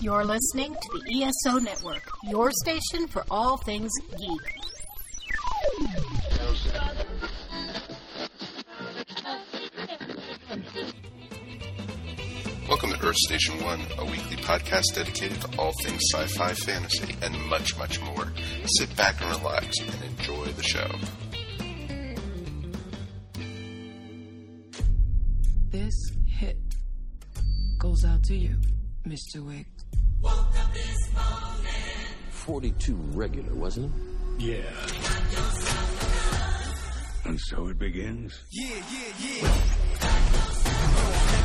You're listening to the ESO Network, your station for all things geek. Welcome to Earth Station One, a weekly podcast dedicated to all things sci fi, fantasy, and much, much more. Sit back and relax and enjoy the show. This hit goes out to you, Mr. Wick. 42 regular, wasn't it? Yeah. And so it begins. Yeah, yeah, yeah.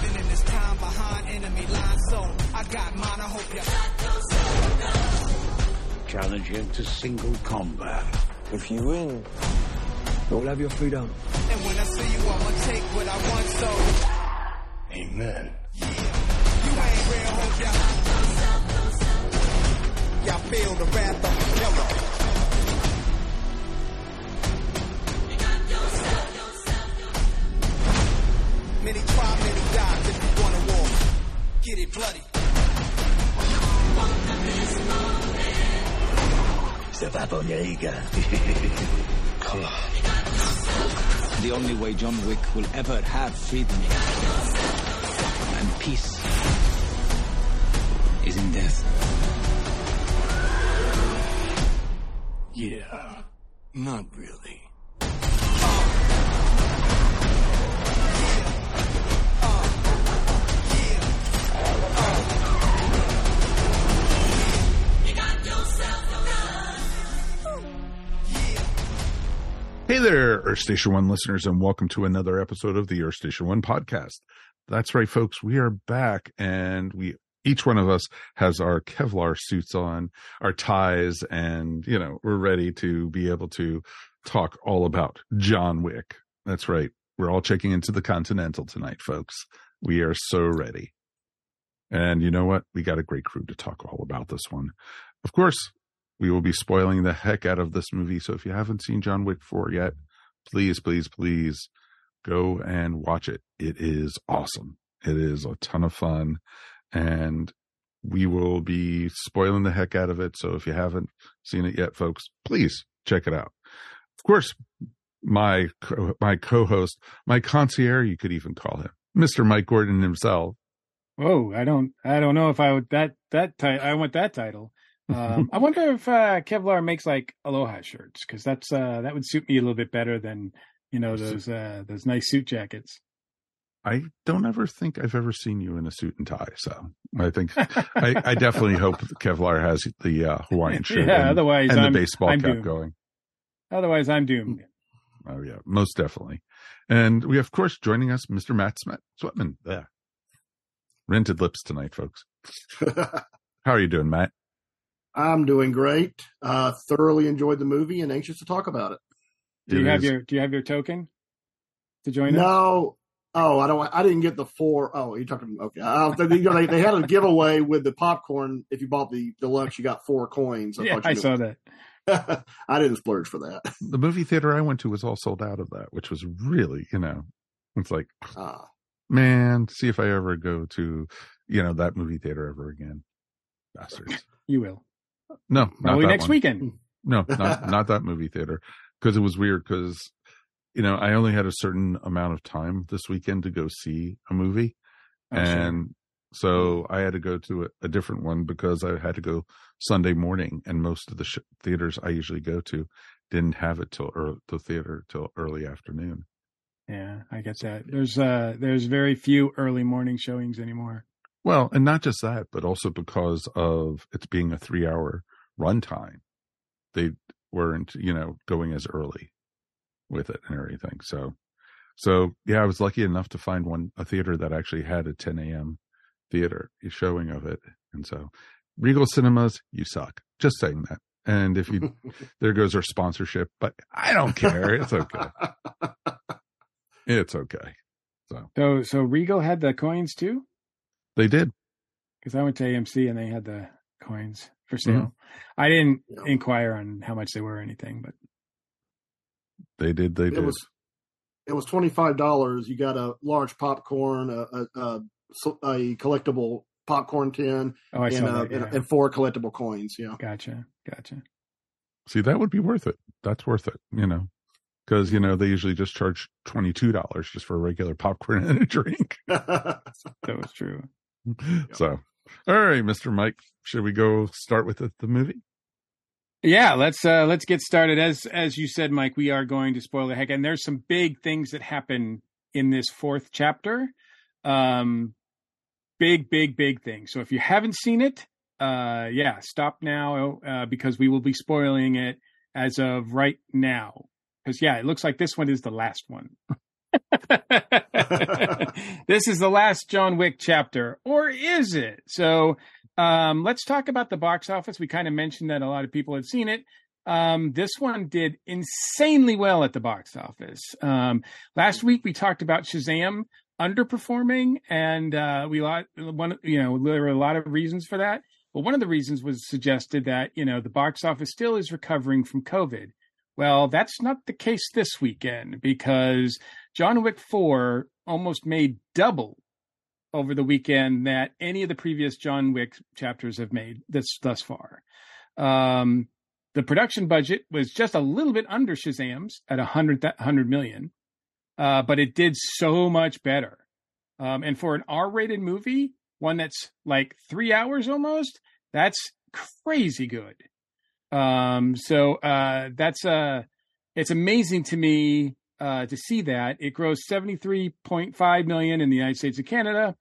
Living in this time behind enemy lines, so I got mine. I hope you. Challenge him to single combat. If you win, you'll have your freedom. And when I see you, I'ma take what I want. So Amen. you ain't real, hope ya. Y'all feel the wrath of killer. Many try, many die. If you wanna war, get it bloody. The only way John Wick will ever have freedom and peace is in death. Yeah. Not really. Hey there, Earth Station One listeners, and welcome to another episode of the Earth Station One podcast. That's right, folks. We are back, and we each one of us has our Kevlar suits on, our ties, and you know we're ready to be able to talk all about John Wick. That's right. We're all checking into the Continental tonight, folks. We are so ready. And you know what? We got a great crew to talk all about this one. Of course, we will be spoiling the heck out of this movie. So if you haven't seen John Wick 4 yet, please, please, please go and watch it. It is awesome. It is a ton of fun. And we will be spoiling the heck out of it. So if you haven't seen it yet, folks, please check it out. Of course, my co- my co-host, my concierge, you could even call him, Mr. Mike Gordon himself. Oh, I don't, I don't know if I would that that ti- I want that title. Um, I wonder if uh, Kevlar makes like aloha shirts because that's uh, that would suit me a little bit better than you know those uh, those nice suit jackets. I don't ever think I've ever seen you in a suit and tie. So I think I, I definitely hope Kevlar has the uh, Hawaiian shirt Yeah, and, otherwise and the I'm- baseball I'm cap doomed. going. Otherwise, I'm doomed. Oh yeah, most definitely. And we have, of course, joining us, Mr. Matt Smith, Sweatman. There. Rented lips tonight, folks. How are you doing, Matt? I'm doing great. Uh, thoroughly enjoyed the movie and anxious to talk about it. Do you It have your Do you have your token to join us? No, oh, I don't. I didn't get the four oh you talking? Okay, uh, they, you know, they, they had a giveaway with the popcorn. If you bought the deluxe, you got four coins. yeah, I saw that. I didn't splurge for that. the movie theater I went to was all sold out of that, which was really, you know, it's like, Uh, man, see if I ever go to, you know, that movie theater ever again. Bastards. You will No, not probably that next one. weekend. No, not not that movie theater because it was weird because you know I only had a certain amount of time this weekend to go see a movie, Oh, sure. and so I had to go to a, a different one because I had to go Sunday morning, and most of the sh- theaters I usually go to didn't have it till early, the theater till early afternoon. Yeah, I get that. There's uh there's very few early morning showings anymore. Well, and not just that, but also because of it's being a three hour runtime, they weren't, you know, going as early with it and everything. So, so yeah, I was lucky enough to find one, a theater that actually had a 10 a.m. theater showing of it. And so Regal Cinemas, you suck. Just saying that. And if you, there goes our sponsorship, but I don't care. It's okay. It's okay. So So so Regal had the coins too they did. because I went to AMC and they had the coins for mm-hmm. sale. I didn't Yeah. inquire on how much they were or anything, but They did. They it did. was it was twenty five dollars. You got a large popcorn, a, a, a, a collectible popcorn tin Oh, and, saw uh, that. yeah. and, and four collectible coins. Yeah. Gotcha. Gotcha. See, that would be worth it. That's worth it, you know, because, you know, they usually just charge $22 just for a regular popcorn and a drink. That was true. So, all right, Mr. Mike, should we go start with the, the movie? Yeah, let's uh let's get started. As as you said, Mike, we are going to spoil the heck, and there's some big things that happen in this fourth chapter. Um, big, big, big things. So if you haven't seen it, uh, yeah, stop now uh, because we will be spoiling it as of right now. Because yeah, it looks like this one is the last one. this is the last John Wick chapter, or is it? So um, let's talk about the box office. We kind of mentioned that a lot of people had seen it. Um, this one did insanely well at the box office. Um, last week we talked about Shazam underperforming, and uh, we lot one you know there were a lot of reasons for that. But one of the reasons was suggested that you know the box office still is recovering from COVID. Well, that's not the case this weekend because John Wick 4 almost made double over the weekend that any of the previous John Wick chapters have made this thus far. Um, the production budget was just a little bit under Shazam's at 100, 100 million, uh, but it did so much better. Um, and for an R rated movie, one that's like three hours almost, that's crazy good. Um, so uh, that's uh, it's amazing to me uh, to see that it grows 73.5 million in the United States and Canada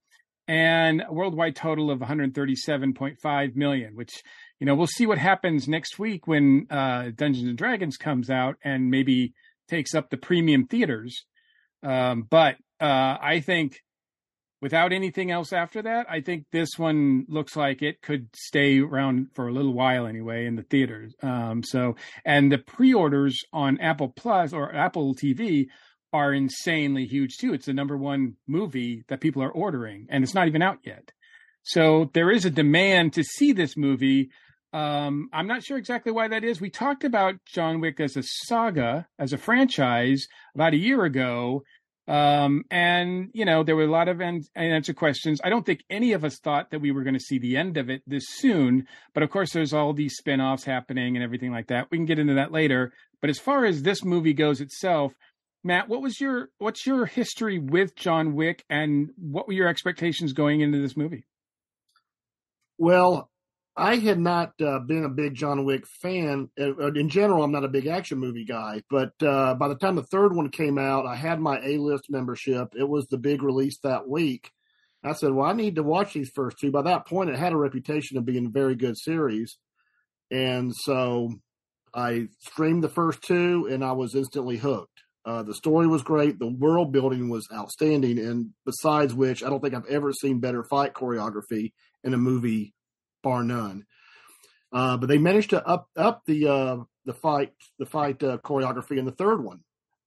and a worldwide total of 137.5 million, which you know we'll see what happens next week when uh, Dungeons and Dragons comes out and maybe takes up the premium theaters. Um, but uh, I think without anything else after that, I think this one looks like it could stay around for a little while anyway in the theaters. Um, so, and the pre-orders on Apple Plus or Apple TV are insanely huge too. It's the number one movie that people are ordering, and it's not even out yet. So there is a demand to see this movie. Um, I'm not sure exactly why that is. We talked about John Wick as a saga, as a franchise, about a year ago, um, and you know, there were a lot of an- unanswered questions. I don't think any of us thought that we were going to see the end of it this soon. But of course, there's all these spin-offs happening and everything like that. We can get into that later. But as far as this movie goes itself, Matt, what was your what's your history with John Wick, and what were your expectations going into this movie? Well, I had not uh, been a big John Wick fan. Uh, In general, I'm not a big action movie guy. But uh, by the time the third one came out, I had my A list membership. It was the big release that week. I said, "Well, I need to watch these first two. By that point, it had a reputation of being a very good series, and so I streamed the first two, and I was instantly hooked. Uh, the story was great. The world building was outstanding, and besides which, I don't think I've ever seen better fight choreography in a movie bar none. Uh, but they managed to up up the uh, the fight the fight uh, choreography in the third one,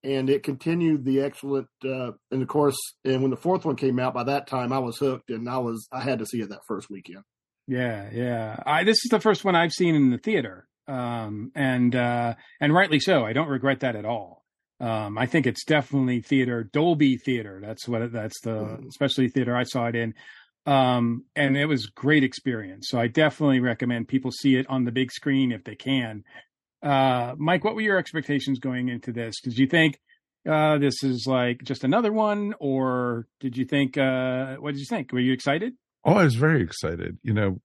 and it continued the excellent. Uh, and of course, and when the fourth one came out, by that time I was hooked, and I was I had to see it that first weekend. Yeah, yeah. I this is the first one I've seen in the theater, um, and uh, and rightly so. I don't regret that at all. Um, I think it's definitely theater, Dolby theater. That's what it, that's the Mhm. especially theater I saw it in, um, and it was great experience. So I definitely recommend people see it on the big screen if they can. Uh, Mike, what were your expectations going into this? Did you think uh, this is like just another one, or did you think uh, what did you think? Were you excited? Oh, I was very excited. You know,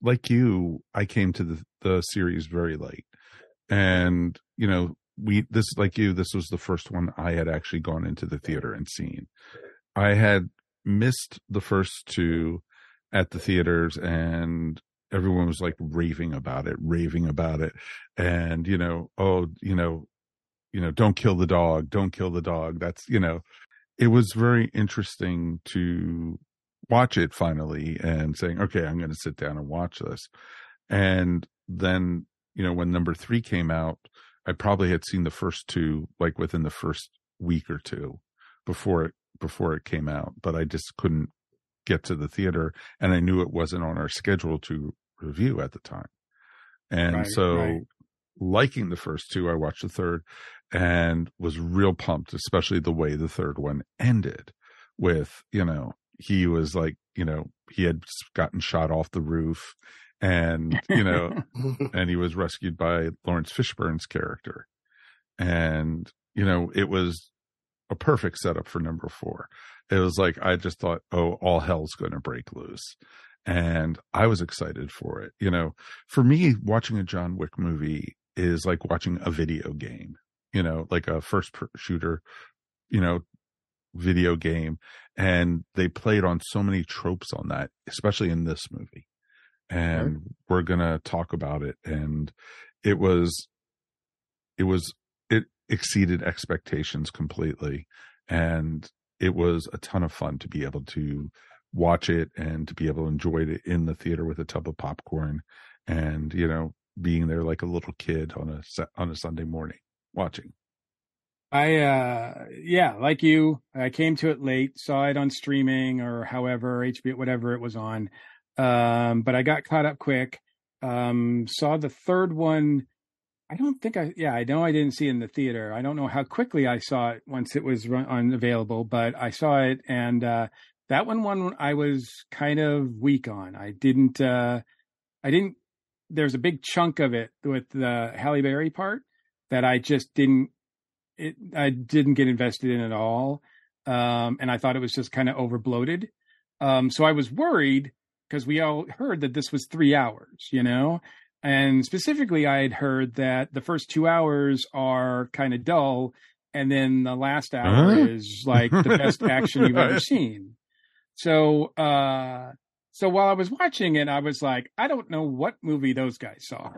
like you, I came to the, the series very late. And, you know, we, this, like you, this was the first one I had actually gone into the theater and seen. I had missed the first two at the theaters and everyone was like raving about it, raving about it. And, you know, oh, you know, you know, don't kill the dog, don't kill the dog. That's, you know, it was very interesting to watch it finally and saying, okay, I'm going to sit down and watch this. And then, you know, when number three came out, I probably had seen the first two like within the first week or two before it, before it came out, but I just couldn't get to the theater and I knew it wasn't on our schedule to review at the time. And Right, so right. liking the first two, I watched the third and was real pumped, especially the way the third one ended with, you know, he was like, you know, he had gotten shot off the roof and, you know, and he was rescued by Laurence Fishburne's character. And, you know, it was a perfect setup for number four. It was like, I just thought, oh, all hell's going to break loose. And I was excited for it. You know, for me, watching a John Wick movie is like watching a video game, you know, like a first shooter, you know, video game. And they played on so many tropes on that, especially in this movie. And right. we're to talk about it. And it was, it was, it exceeded expectations completely. And it was a ton of fun to be able to watch it and to be able to enjoy it in the theater with a tub of popcorn and, you know, being there like a little kid on a on a Sunday morning watching. I uh yeah, like you, I came to it late, saw it on streaming or however HBO whatever it was on. Um but I got caught up quick. Um saw the third one I don't think I yeah, I know I didn't see it in the theater. I don't know how quickly I saw it once it was run, unavailable, but I saw it and uh that one one I was kind of weak on. I didn't uh I didn't there's a big chunk of it with the Halle Berry part that I just didn't it I didn't get invested in at all. Um, and I thought it was just kind of over bloated. Um, so I was worried because we all heard that this was three hours, you know, and specifically I had heard that the first two hours are kind of dull, and then the last hour huh? is like the best action you've ever seen. So, uh, so while I was watching it, I was like, I don't know what movie those guys saw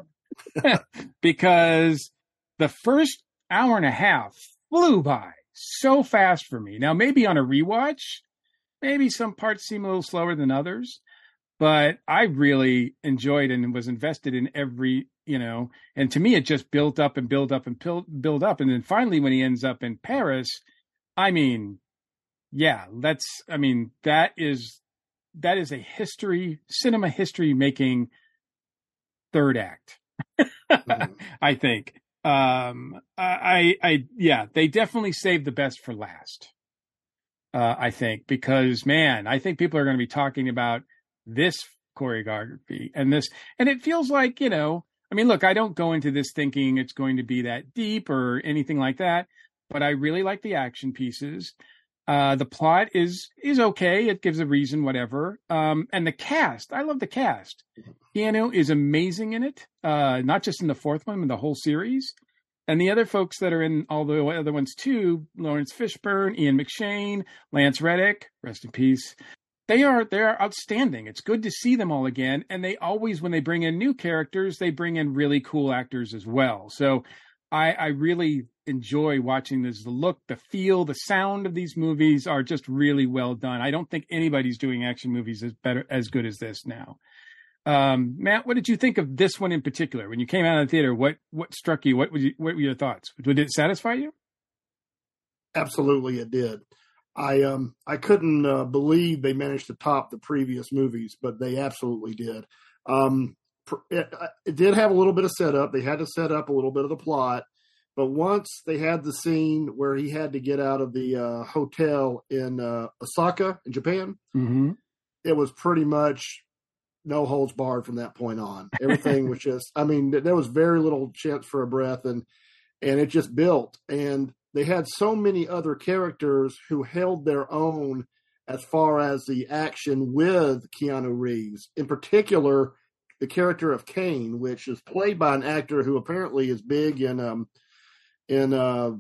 because the first hour and a half flew by so fast for me. Now, maybe on a rewatch, maybe some parts seem a little slower than others, but I really enjoyed and was invested in every, you know, and to me, it just built up and built up and built, build up. And then finally, when he ends up in Paris, I mean, yeah, that's, I mean, that is, that is a history, cinema history making third act. mm-hmm. I think um, I, I, yeah, they definitely saved the best for last. Uh, I think because man, I think people are going to be talking about this choreography and this, and it feels like you know. I mean, look, I don't go into this thinking it's going to be that deep or anything like that, but I really like the action pieces. Uh, the plot is is okay. It gives a reason, whatever. Um, and the cast, I love the cast. Keanu is amazing in it. Uh, not just in the fourth one, in the whole series. And the other folks that are in all the other ones too, Laurence Fishburne, Ian McShane, Lance Reddick, rest in peace. They are they are outstanding. It's good to see them all again. And they always, when they bring in new characters, they bring in really cool actors as well. So I, I really enjoy watching this. The look, the feel, the sound of these movies are just really well done. I don't think anybody's doing action movies as better as good as this now. Um, Matt, what did you think of this one in particular? When you came out of the theater, what what struck you? What you, what were your thoughts? Did it satisfy you? Absolutely, it did. I um I couldn't uh, believe they managed to top the previous movies, but they absolutely did. Um, it, it did have a little bit of setup. They had to set up a little bit of the plot, but once they had the scene where he had to get out of the uh, hotel in uh, Osaka, in Japan, mm-hmm. it was pretty much no holds barred from that point on. Everything was just, I mean, there was very little chance for a breath, and and it just built. And they had so many other characters who held their own as far as the action with Keanu Reeves. In particular, the character of Kane, which is played by an actor who apparently is big in um in uh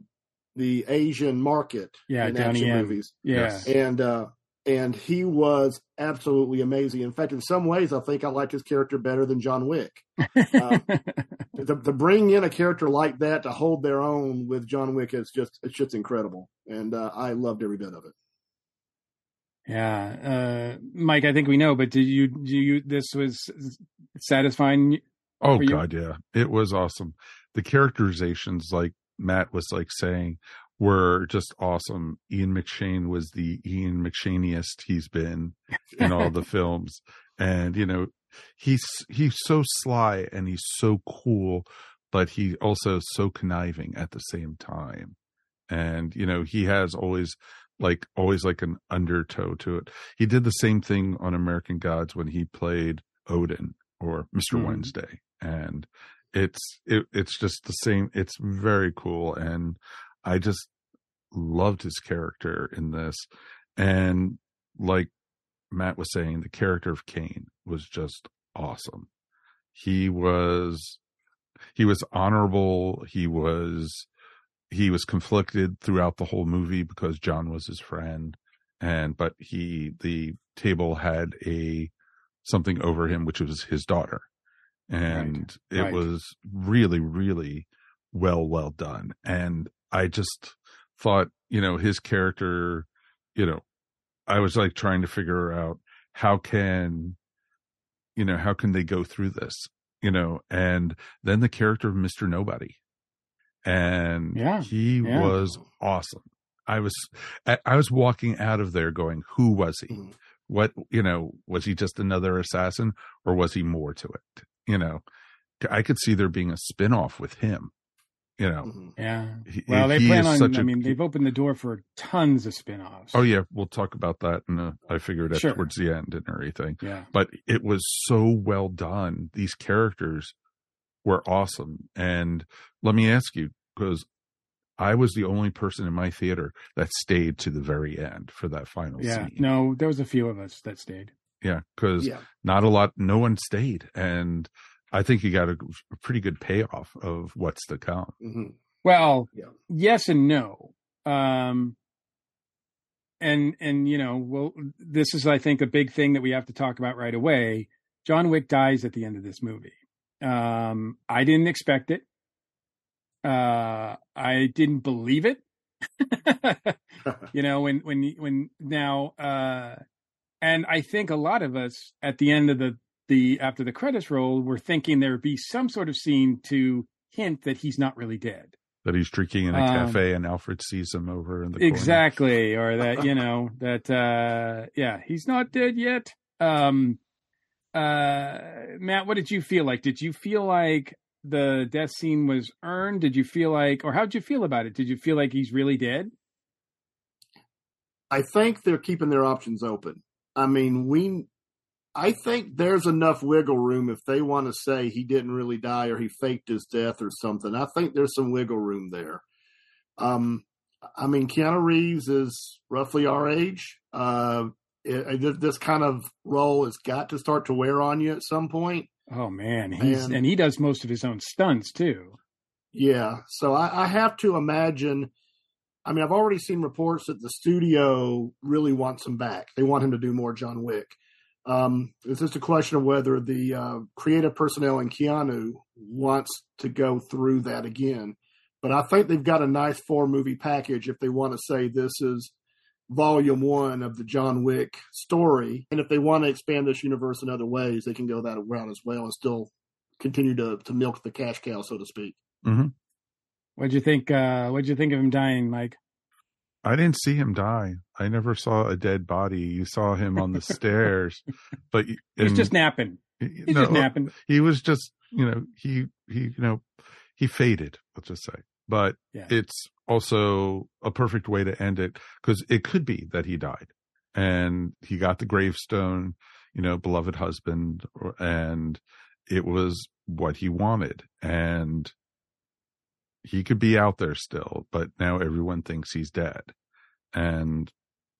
the Asian market yeah, in Donnie action M. movies. Yeah. And uh and he was absolutely amazing. In fact, in some ways, I think I liked his character better than John Wick. Uh, to, to, bring in a character like that to hold their own with John Wick is just it's just incredible, and uh, I loved every bit of it. Yeah, uh, Mike, I think we know, but did you do you this was satisfying? Oh God, yeah, it was awesome. The characterizations, like Matt was like saying, were just awesome. Ian McShane was the Ian McShaneiest he's been in all the films, and you know he's he's so sly and he's so cool, but he also so conniving at the same time. And you know he has always like always like an undertow to it. He did the same thing on American Gods when he played Odin or Mr. Mhm. Wednesday. And it's it, it's just the same it's very cool and I just loved his character in this. And like Matt was saying, the character of Kane was just awesome. He was he was honorable. He was he was conflicted throughout the whole movie because John was his friend, and but he the table had a something over him which was his daughter, and it right. was really really well well done. And I just thought you know his character, you know, I was like trying to figure out how can you know how can they go through this you know and then the character of mr nobody. And Yeah, he yeah. was awesome. I was I, was walking out of there going who was he? Mhm. what you know was he just another assassin or was he more to it? You know? I could see there being a spin-off with him you know Mhm. Yeah. he, Well, they he plan on. such I a- mean, they've opened the door for tons of spin-offs. oh yeah we'll talk about that and uh, i figured it Sure. towards the end and everything yeah. but it was so well done. These characters were awesome. And let me ask you, because I was the only person in my theater that stayed to the very end for that final Yeah. scene. No, there was a few of us that stayed. Yeah, because Yeah. not a lot, no one stayed. And I think you got a, a pretty good payoff of what's to come. Mhm. Well, Yeah. yes and no. Um, and and you know, well, this is I think a big thing that we have to talk about right away. John Wick dies at the end of this movie. Um, I didn't expect it. Uh, I didn't believe it. you know, when when when now, uh, and I think a lot of us at the end of the the after the credits roll were thinking there would be some sort of scene to hint that he's not really dead. That he's drinking in a Um, cafe and Alfred sees him over in the corner. exactly or that you know that uh yeah he's not dead yet um uh matt what did you feel like did you feel like the death scene was earned did you feel like or how'd you feel about it did you feel like he's really dead I think they're keeping their options open. I mean, we, I think there's enough wiggle room if they want to say he didn't really die or he faked his death or something. I think there's some wiggle room there. Um, I mean, Keanu Reeves is roughly our age. Uh, it, this kind of role has got to start to wear on you at some point. oh man he's And- and he does most of his own stunts too Yeah. So I, I have to imagine. I mean, I've already seen reports that the studio really wants him back. They want him to do more John Wick. Um, it's just a question of whether the uh, creative personnel in Keanu wants to go through that again. But I think they've got a nice four movie package if they want to say this is volume one of the John Wick story. And if they want to expand this universe in other ways, they can go that route as well and still continue to, to milk the cash cow, so to speak. what'd you think uh what'd you think of him dying mike I didn't see him die. I never saw a dead body. You saw him on the stairs, but he's and- just napping he's no, just napping He was just, you know, he he, you know, he faded. Let's just say, but Yeah. it's also a perfect way to end it because it could be that he died and he got the gravestone, you know, beloved husband, or- and it was what he wanted, and he could be out there still, but now everyone thinks he's dead, and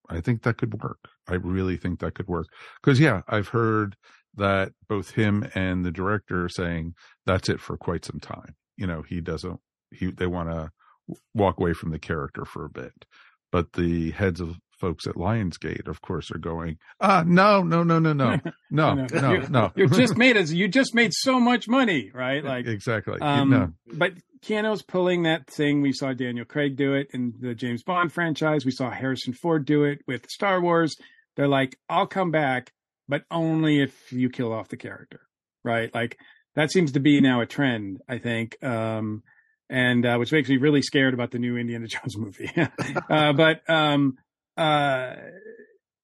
I think that could work. I really think that could work because yeah, I've heard that both him and the director are saying that's it for quite some time. You know, he doesn't. He they want to walk away from the character for a bit, but the heads of folks at Lionsgate, of course, are going, ah, no, no, no, no, no, no, no, you, no. you just made us you just made so much money right like exactly. Um. But Keanu's pulling that thing. We saw Daniel Craig do it in the James Bond franchise. We saw Harrison Ford do it with Star Wars. They're like, I'll come back, but only if you kill off the character, right? Like that seems to be now a trend, I think. Um, and uh, which makes me really scared about the new Indiana Jones movie. uh, but um, uh,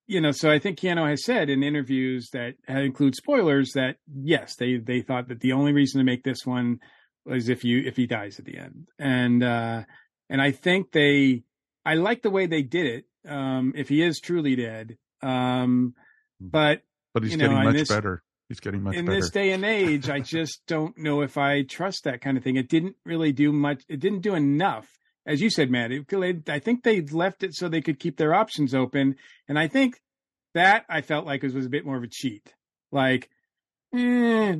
you know, so I think Keanu has said in interviews that include spoilers that yes, they they thought that the only reason to make this one was if you if he dies at the end, and uh, and I think they I like the way they did it um, if he is truly dead. Um, but but he's you know, getting much this- better. He's getting much better. in better. this day and age, I just don't know if I trust that kind of thing. It didn't really do much. It didn't do enough, as you said, Matt. I think they left it so they could keep their options open, and I think that I felt like was, was a bit more of a cheat. Like, eh,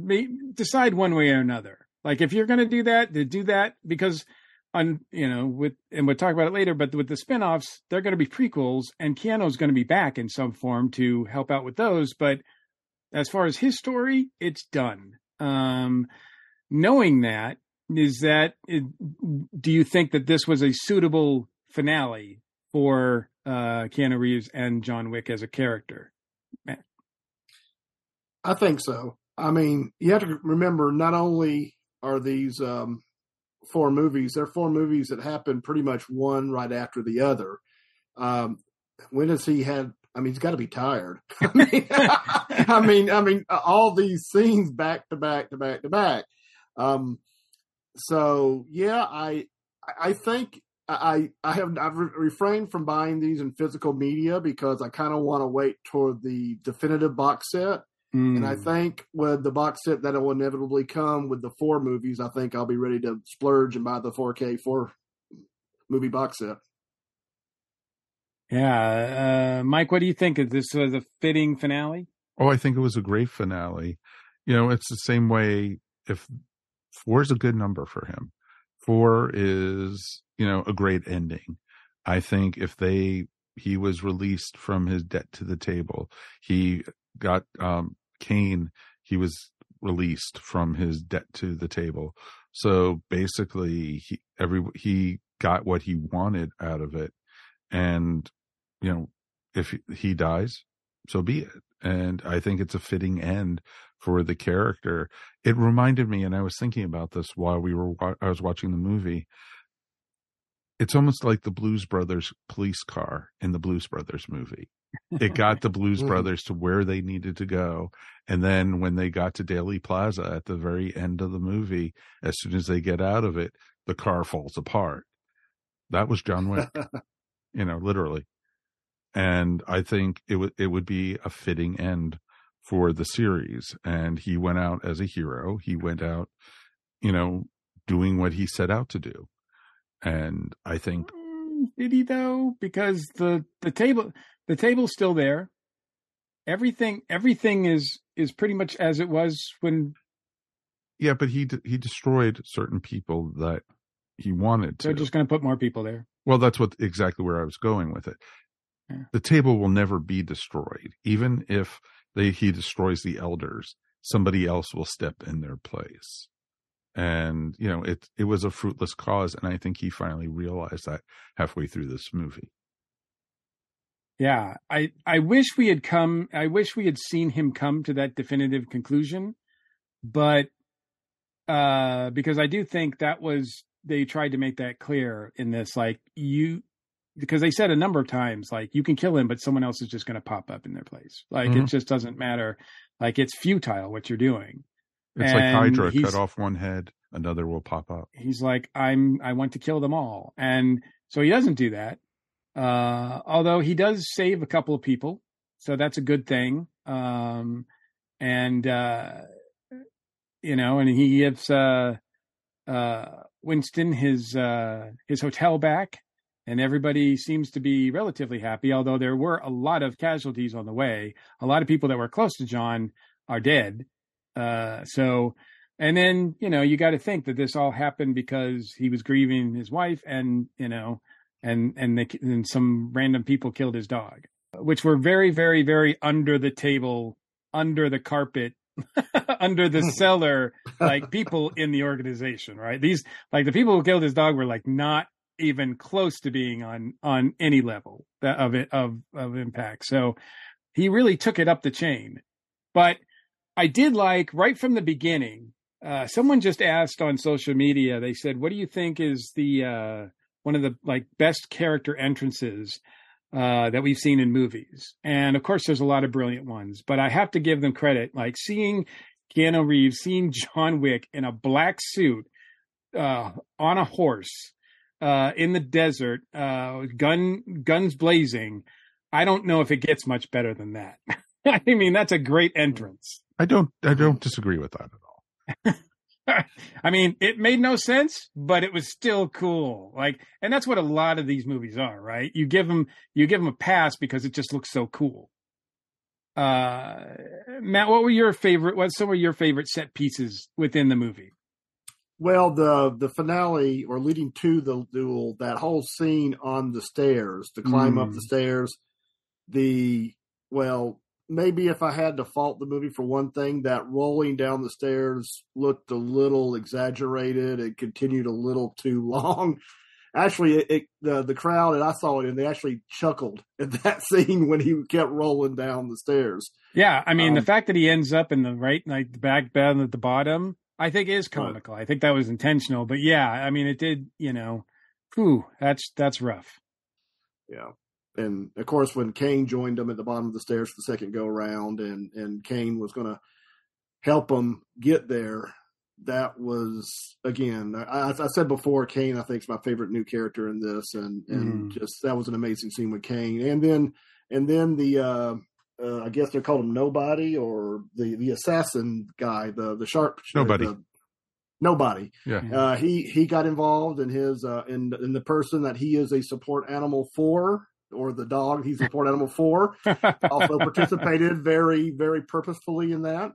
decide one way or another. Like, if you're going to do that, to do that because on you know with and we'll talk about it later. But with the spinoffs, they're going to be prequels, and Keanu's going to be back in some form to help out with those, but as far as his story, it's done. Um, knowing that, is that do you think that this was a suitable finale for uh, Keanu Reeves and John Wick as a character? I think so. I mean, you have to remember not only are these um, four movies, they're four movies that happen pretty much one right after the other. Um, when has he had? I mean, he's got to be tired. I mean, I mean, I mean, all these scenes back to back to back to back. Um, so yeah, I I think I I have I've refrained from buying these in physical media because I kind of want to wait toward the definitive box set. And I Mm. think with the box set that will inevitably come with the four movies, I think I'll be ready to splurge and buy the 4K four movie box set. Yeah, uh, Mike, what do you think? Is this was a fitting finale? Oh, I think it was a great finale. You know, it's the same way if four is a good number for him. Four is, you know, a great ending. I think if they, he was released from his debt to the table, he got, um, Kane, he was released from his debt to the table. So basically he, every, he got what he wanted out of it. And, you know, if he dies, so be it. And I think it's a fitting end for the character. It reminded me, and I was thinking about this while we were I was watching the movie. It's almost like the Blues Brothers police car in the Blues Brothers movie. It got the Blues Mhm. Brothers to where they needed to go. And then when they got to Daley Plaza at the very end of the movie, as soon as they get out of it, the car falls apart. That was John Wick, you know, literally. And I think it would it would be a fitting end for the series. And he went out as a hero. He went out, you know, doing what he set out to do. And I think Mm, Did he though? Because the the table the table's still there. Everything everything is is pretty much as it was when yeah, but he d- he destroyed certain people that he wanted to. they're just going to put more people there. Well, that's what exactly where I was going with it. Yeah. The table will never be destroyed, even if they he destroys the elders. Somebody else will step in their place, and you know it. It was a fruitless cause, and I think he finally realized that halfway through this movie. Yeah, I I wish we had come. I wish we had seen him come to that definitive conclusion, but uh because I do think that was they tried to make that clear in this. Like you, because they said a number of times, like you can kill him, but someone else is just going to pop up in their place. Like it Mhm. just doesn't matter. Like it's futile what you're doing. It's like Hydra: cut off one head, another will pop up. he's like i'm i want to kill them all and so he doesn't do that uh although he does save a couple of people so that's a good thing um and uh you know and he gives uh uh winston his uh his hotel back and everybody seems to be relatively happy although there were a lot of casualties on the way. A lot of people that were close to john are dead. Uh so and then you know you got to think that this all happened because he was grieving his wife and you know and and they and some random people killed his dog which were very very very under the table under the carpet under the cellar like people in the organization right? These like the people who killed his dog were like not even close to being on on any level of it of of impact so he really took it up the chain but i did like right from the beginning uh, someone just asked on social media. They said, "What do you think is the uh, one of the like best character entrances uh, that we've seen in movies?" And of course, there's a lot of brilliant ones, but I have to give them credit. Like seeing Keanu Reeves, seeing John Wick in a black suit uh, on a horse, uh, in the desert, uh, gun guns blazing. I don't know if it gets much better than that. I mean, that's a great entrance. I don't I don't disagree with that at all. I mean, it made no sense, but it was still cool. Like, and that's what a lot of these movies are, right? You give them, you give them a pass because it just looks so cool. Uh, Matt, what were your favorite? What some of your favorite set pieces within the movie? Well, the the finale or leading to the duel, that whole scene on the stairs, to climb up Mm. the stairs, the well, maybe if I had to fault the movie for one thing, that rolling down the stairs looked a little exaggerated. It continued a little too long. Actually, it, it the the crowd and I saw it, and they actually chuckled at that scene when he kept rolling down the stairs. Yeah, I mean, the Um, fact that he ends up in the right, like the back bed at the bottom, I think is comical. I think that was intentional. But yeah, I mean, it did. You know, whew, that's that's rough. Yeah. And of course, when Kane joined them at the bottom of the stairs for the second go around, and and Kane was going to help them get there, that was again. I, I said before, Kane I think is my favorite new character in this, and and Mhm. just that was an amazing scene with Kane, and then and then the uh, uh, I guess they called him Nobody or the the assassin guy, the the sharp Nobody. the- nobody Yeah. uh, he he got involved in his uh, in in the person that he is a support animal for, or the dog he's a support animal for. Also participated very very purposefully in that.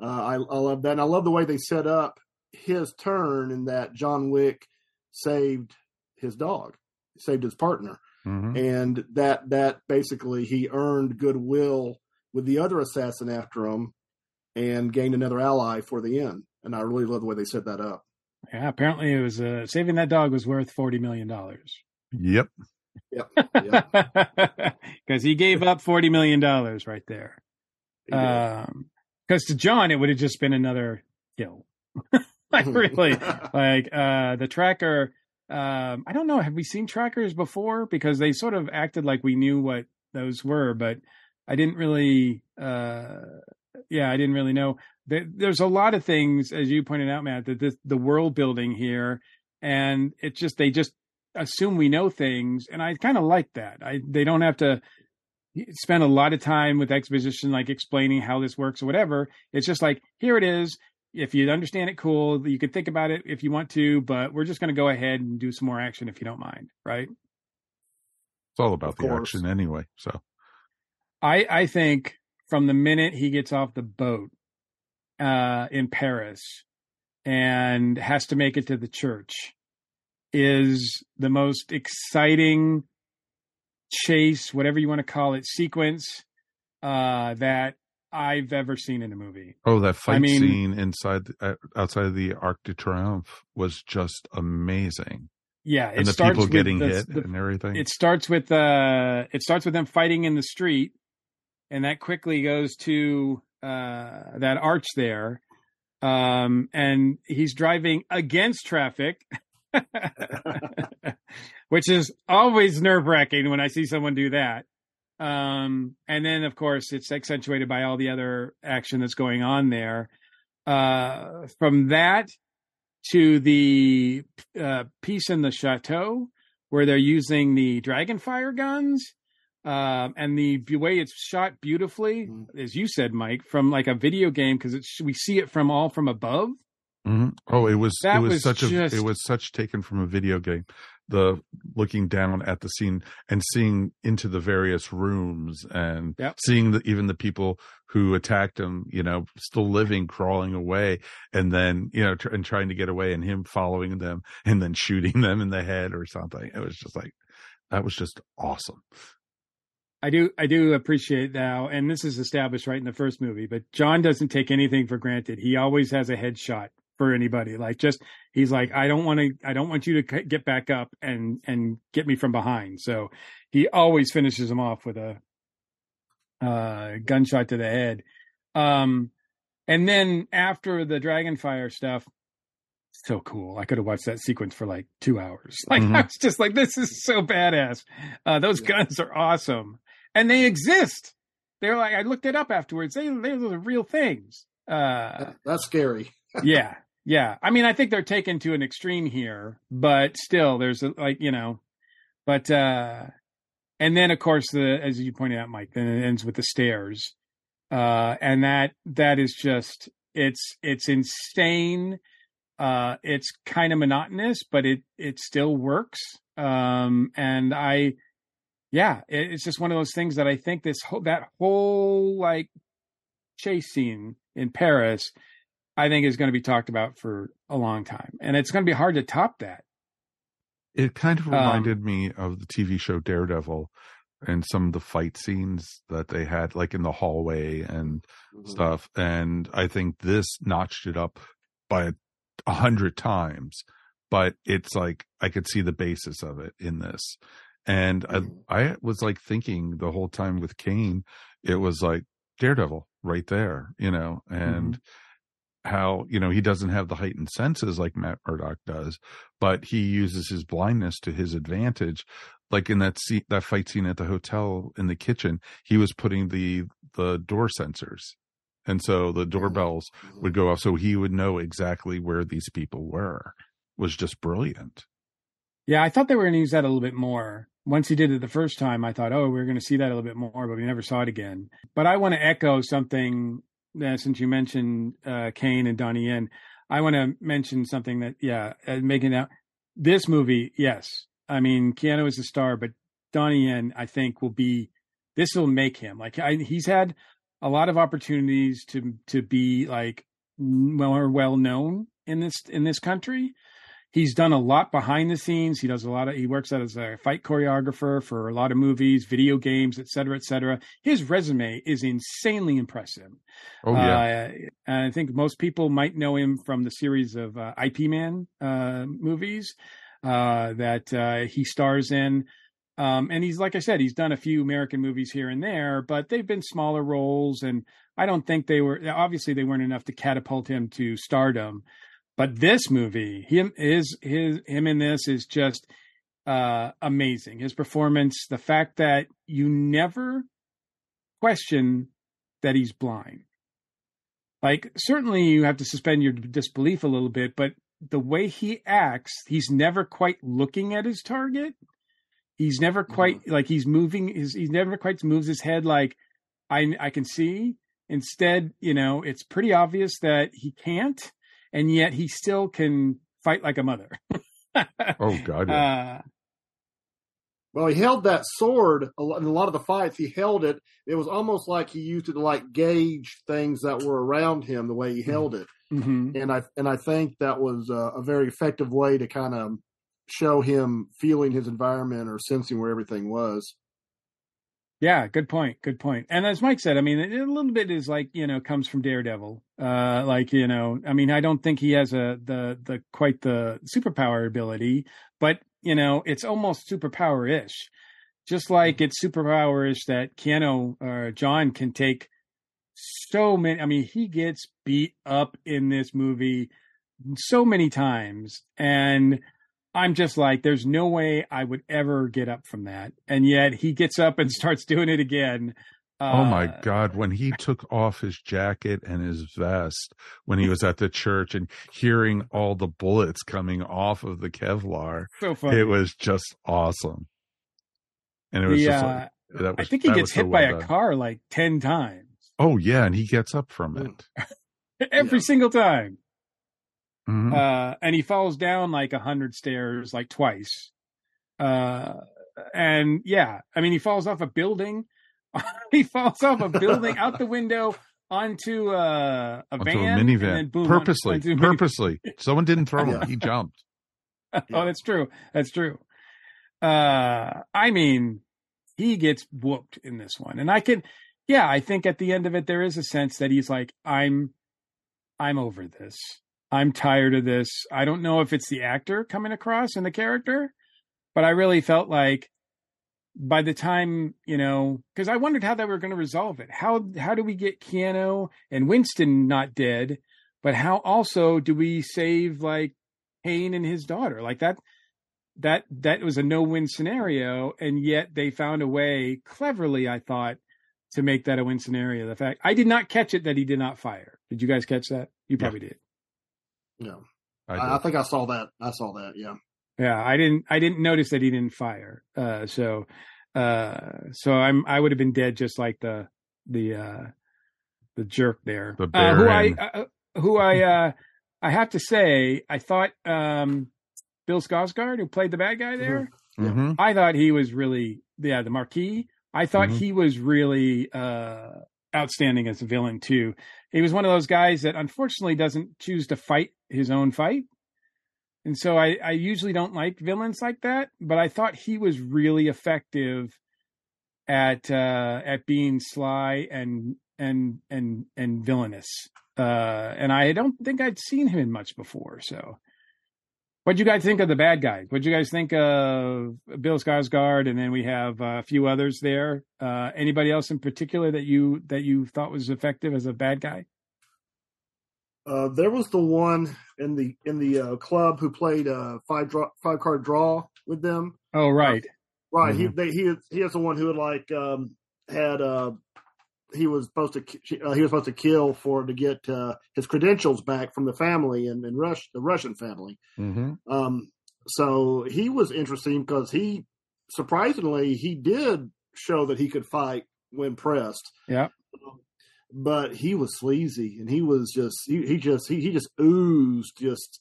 Uh, I, I love that. And I love the way they set up his turn in that John Wick saved his dog, saved his partner, Mhm. and that that basically he earned goodwill with the other assassin after him, and gained another ally for the end. And I really love the way they set that up. Yeah, apparently it was uh, saving that dog was worth forty million dollars Yep. Yep. yep. because he gave up forty million dollars right there. He did. Um, because to John it would have just been another kill. like really, like uh, the tracker. Um, I don't know. Have we seen trackers before? Because they sort of acted like we knew what those were, but I didn't really. Uh, yeah, I didn't really know. There's a lot of things, as you pointed out, Matt, that this, the world building here, and it's just they just assume we know things, and I kind of like that. I they don't have to spend a lot of time with exposition, like explaining how this works or whatever. It's just like here it is. If you understand it, cool. You can think about it if you want to, but we're just going to go ahead and do some more action if you don't mind, right? It's all about Of the course. action anyway. So I I think from the minute he gets off the boat uh, in Paris and has to make it to the church is the most exciting chase, whatever you want to call it, sequence uh, that I've ever seen in a movie. Oh, that fight mean- scene inside, uh, outside of the Arc de Triomphe was just amazing, Yeah, it and the starts people with getting the- hit the- and everything. it starts with uh it starts with them fighting in the street and that quickly goes to uh that arch there um and he's driving against traffic which is always nerve-wracking when i see someone do that um and then of course it's accentuated by all the other action that's going on there uh from that to the uh, piece in the chateau where they're using the dragon fire guns um, and the way it's shot beautifully, as you said, Mike, from like a video game because it's we see it from all from above. Mhm. Oh, it was That it was, was such just- a it was such taken from a video game. The looking down at the scene and seeing into the various rooms and Yep. seeing the, even the people who attacked him, you know, still living, crawling away, and then you know, tr- and trying to get away, and him following them and then shooting them in the head or something. It was just like that was just awesome. I do I do appreciate now, and this is established right in the first movie, but John doesn't take anything for granted. He always has a headshot for anybody. Like just he's like, I don't want to I don't want you to get back up and and get me from behind. So he always finishes him off with a uh gunshot to the head. Um and then after the dragonfire stuff so cool. I could have watched that sequence for like two hours. Like I Mhm. was just like, this is so badass. Uh, those guns are awesome, and they exist. They're like I looked it up afterwards. They they're the real things. Uh, That's scary. yeah, yeah. I mean, I think they're taken to an extreme here, but still, there's a, like you know, but uh, and then of course the as you pointed out, Mike, then it ends with the stairs, uh, and that that is just it's it's insane. Uh, it's kind of monotonous, but it it still works. Um, and I, yeah, it, it's just one of those things that I think this whole that whole like chase scene in Paris, I think is going to be talked about for a long time, and it's going to be hard to top that. It kind of Um, reminded me of the TV show Daredevil and some of the fight scenes that they had, like in the hallway and Mm-hmm. stuff. And I think this notched it up by a, a hundred times, but it's like I could see the basis of it in this. And Mm-hmm. I, I was like thinking the whole time with Caine, it was like Daredevil right there, you know, and how, you know, he doesn't have the heightened senses like Matt Murdock does, but he uses his blindness to his advantage. Like in that scene, that fight scene at the hotel in the kitchen, he was putting the, the door sensors. And so the oh, doorbells would go off. So he would know exactly where these people were was just brilliant. Yeah, I thought they were going to use that a little bit more. Once he did it the first time, I thought, oh, we are going to see that a little bit more, but we never saw it again. But I want to echo something since you mentioned uh, Caine and Donnie Yen, I want to mention something that, yeah, uh, making out this movie, yes. I mean, Keanu is a star, but Donnie Yen, I think, will be, this will make him like, I, he's had a lot of opportunities to, to be like more well known in this, in this country he's done a lot behind the scenes. He does a lot of, he works out as a fight choreographer for a lot of movies, video games, et cetera, et cetera. His resume is insanely impressive. Oh yeah. Uh, and I think most people might know him from the series of uh, Ip Man uh, movies uh, that uh, he stars in. Um, and he's, like I said, he's done a few American movies here and there, but they've been smaller roles. And I don't think they were, obviously, they weren't enough to catapult him to stardom. But this movie, him his his him in this is just uh amazing. His performance, the fact that you never question that he's blind. Like certainly you have to suspend your disbelief a little bit, but the way he acts, he's never quite looking at his target. He's never quite like he's moving his he never quite moves his head like I I can see. Instead, you know, it's pretty obvious that he can't and yet he still can fight like a mother. oh God. Yeah. Uh, Well, he held that sword a lot- in a lot of the fights. He held it. It was almost like he used it to like gauge things that were around him. The way he held it, mhm. and I and I think that was a, a very effective way to kind of show him feeling his environment or sensing where everything was. Yeah, good point. Good point. And as Mike said, I mean, a little bit is like you know comes from Daredevil. Uh, like you know, I mean, I don't think he has a the the quite the superpower ability, but you know, it's almost superpower ish. Just like it's superpower ish that Keanu or John can take so many. I mean, he gets beat up in this movie so many times, and I'm just like, there's no way I would ever get up from that. And yet he gets up and starts doing it again. Oh my Uh, God. When he took off his jacket and his vest when he was at the church and hearing all the bullets coming off of the Kevlar, So funny. it was just awesome. And it was The, just uh, like, that I think he gets was so hit by well a done. car like 10 times. Oh, yeah. And he gets up from it. Every single time. Mhm. Uh, and he falls down like a hundred stairs, like twice. Uh, and yeah, I mean, he falls off a building. he falls off a building out the window onto uh, a Onto van. a and minivan. boom, purposely. onto a minivan. Purposely. Someone didn't throw him. He jumped. oh, that's true. That's true. Uh, I mean, he gets whooped in this one, and I can, yeah, I think at the end of it, there is a sense that he's like, I'm, I'm over this. I'm tired of this. I don't know if it's the actor coming across in the character, but I really felt like by the time you know, because I wondered how they were going to resolve it. How how do we get Keanu and Winston not dead, but how also do we save like Payne and his daughter? Like that that that was a no-win scenario, and yet they found a way cleverly, I thought, to make that a win scenario. The fact I did not catch it that he did not fire. Did you guys catch that? You probably did. Yeah, I, I, I think I saw that. I saw that. Yeah. Yeah, I didn't. I didn't notice that he didn't fire. Uh, so, uh, so I'm. I would have been dead just like the the uh, the jerk there. The uh, who I Baron. uh, who I uh, I have to say, I thought um, Bill Skarsgård, who played the bad guy there, Mhm. I thought he was really yeah the Marquis. I thought Mhm. he was really uh, outstanding as a villain too. He was one of those guys that unfortunately doesn't choose to fight his own fight, and so I, I usually don't like villains like that. But I thought he was really effective at uh, at being sly and and and and villainous. Uh, and I don't think I'd seen him in much before. So, what'd you guys think of the bad guy? What'd you guys think of Bill Skarsgård? And then we have uh, a few others there. Uh, anybody else in particular that you that you thought was effective as a bad guy? Uh, there was the one in the in the uh, club who played uh, five draw, five card draw with them. Oh, right. Right. He Mhm. they, he is he is the one who had like um, had uh, he was supposed to uh, he was supposed to kill for to get uh, his credentials back from the family and, and Rush the Russian family. Mhm. Um, so he was interesting because he surprisingly he did show that he could fight when pressed, Yeah. but he was sleazy and he was just he, he just he, he just oozed just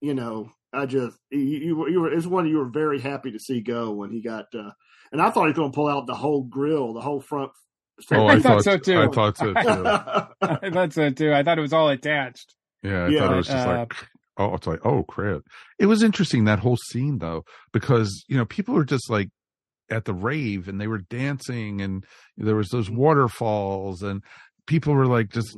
you know I just you you were, you were it's one you were very happy to see go when he got uh, and I thought he was going to pull out the whole grill the whole front. Oh, I I, thought thought so, too. I thought so too. I thought so too. I thought it was all attached. Yeah, I Yeah, thought it was just uh, like, oh, it's like, oh, crap. It was interesting that whole scene though, because you know people were just like at the rave and they were dancing and there was those waterfalls and people were like just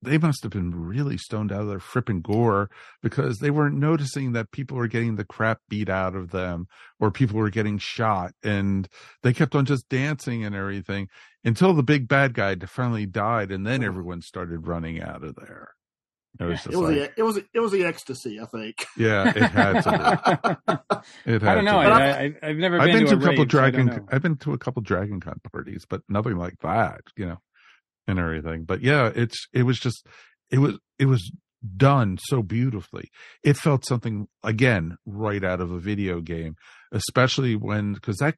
they must have been really stoned out of their fripping gore because they weren't noticing that people were getting the crap beat out of them or people were getting shot and they kept on just dancing and everything until the big bad guy finally died and then everyone started running out of there. It was just It was like, the, it was it was the ecstasy I think. yeah, it had to be. It had I don't know. to be. I, I, I've never I've been, been to a couple rave, so I don't dragon. I've been to a couple Dragon Con parties, but nothing like that, you know, and everything. But yeah, it's it was just it was it was done so beautifully. It felt something again right out of a video game, especially when because that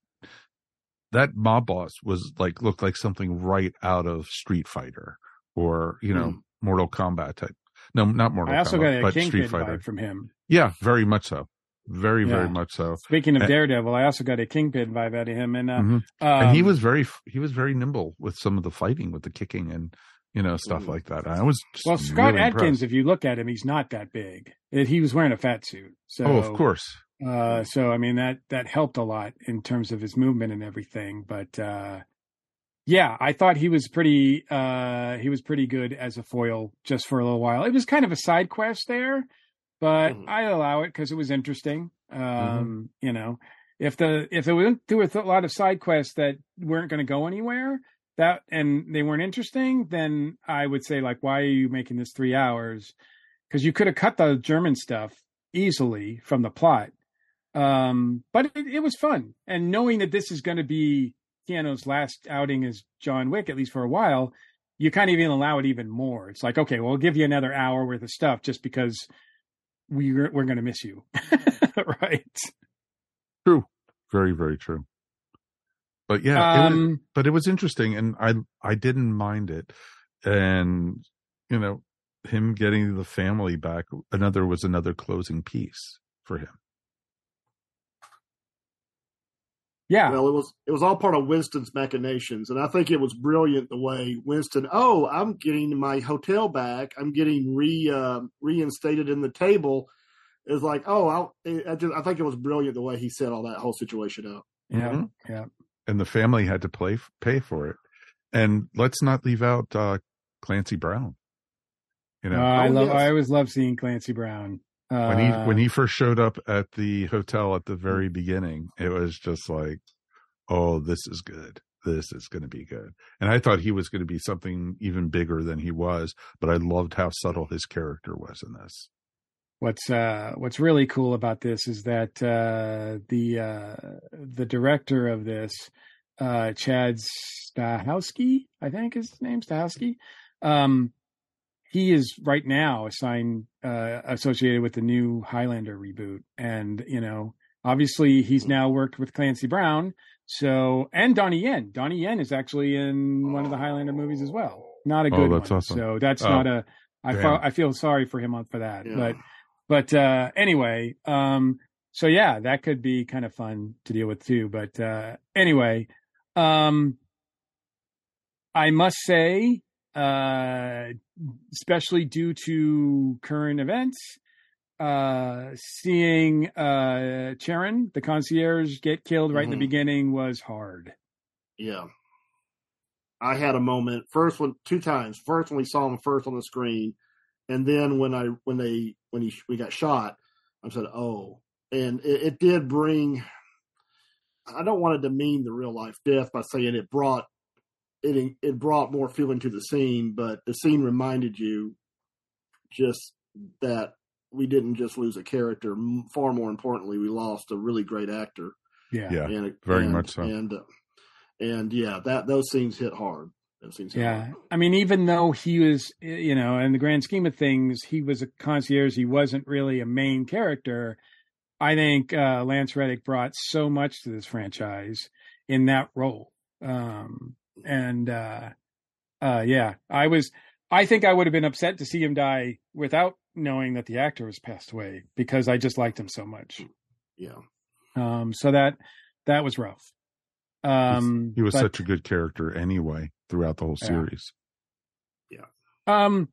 that mob boss was like looked like something right out of Street Fighter or you know hmm. Mortal Kombat type. No, not Mortal I also Kombat, got a Kingpin Street Fighter. vibe from him. Yeah, very much so. Very, very much so. Speaking of And- Daredevil, I also got a Kingpin vibe out of him, and uh, Mhm. and he um, was very he was very nimble with some of the fighting with the kicking and you know stuff like that i was well, Scott really Adkins. impressed. If you look at him, he's not that big. It- he was wearing a fat suit, so oh of course Uh, so I mean that that helped a lot in terms of his movement and everything. But uh, yeah, I thought he was pretty uh, he was pretty good as a foil just for a little while. It was kind of a side quest there, but I allow it because it was interesting. Um, You know, if the if it went through a lot of side quests that weren't going to go anywhere. That and they weren't interesting, then I would say like, why are you making this three hours? Because you could have cut the German stuff easily from the plot um, but it, it was fun. And knowing that this is going to be Keanu's last outing as John Wick, at least for a while, you kind of even allow it even more. It's like, okay, well, we'll give you another hour worth of stuff just because we're we're going to miss you, right? true. Very very true. But yeah it was, Um, but it was interesting and i i didn't mind it. And you know him getting the family back another was another closing piece for him Yeah. Well, it was it was all part of Winston's machinations, and I think it was brilliant the way Winston. Oh, I'm getting my hotel back. I'm getting re uh, reinstated in the table. Is like, oh, I'll, I just I think it was brilliant the way he set all that whole situation up. Yeah, Mhm. yeah. and the family had to play pay for it and let's not leave out uh clancy brown you know Uh, I Oh, love. yes. I always love seeing Clancy Brown. Uh, when he when he first showed up at the hotel at the very beginning it was just like oh this is good. This is going to be good. And i thought he was going to be something even bigger than he was but i loved how subtle his character was in this. What's uh what's really cool about this is that uh the uh the director of this uh chad stahelski i think his name stahelski um he is right now assigned uh, associated with the new Highlander reboot, and you know, obviously he's now worked with Clancy Brown. So and Donnie Yen. Donnie Yen is actually in one of the Highlander movies as well. Not a Oh, good that's one. awesome. So that's Oh, not a. I damn. I feel sorry for him for that, Yeah. but but uh, anyway, um, so yeah, that could be kind of fun to deal with too. But uh, anyway, um, I must say, uh, especially due to current events, uh, seeing uh, Charon, the concierge, get killed right in the Mhm. beginning was hard. Yeah. I had a moment first when two times. First when we saw him first on the screen, and then when I when they when he we got shot, I said, "Oh," and it, it did bring. I don't want to demean the real life death by saying it brought it it brought more feeling to the scene, but the scene reminded you just that we didn't just lose a character. Far more importantly, we lost a really great actor. Yeah. Yeah, and, very and- much so. And uh, and yeah, that those scenes hit hard. Those scenes hit Yeah. hard. I mean, even though he was, you know, in the grand scheme of things, he was a concierge, he wasn't really a main character. I think uh, Lance Reddick brought so much to this franchise in that role. Um, and uh, uh, yeah, I was, I think I would have been upset to see him die without knowing that the actor was passed away because I just liked him so much. Yeah. Um, so that, that was rough. Um, he was but- such a good character anyway throughout the whole series. Yeah. series. Um,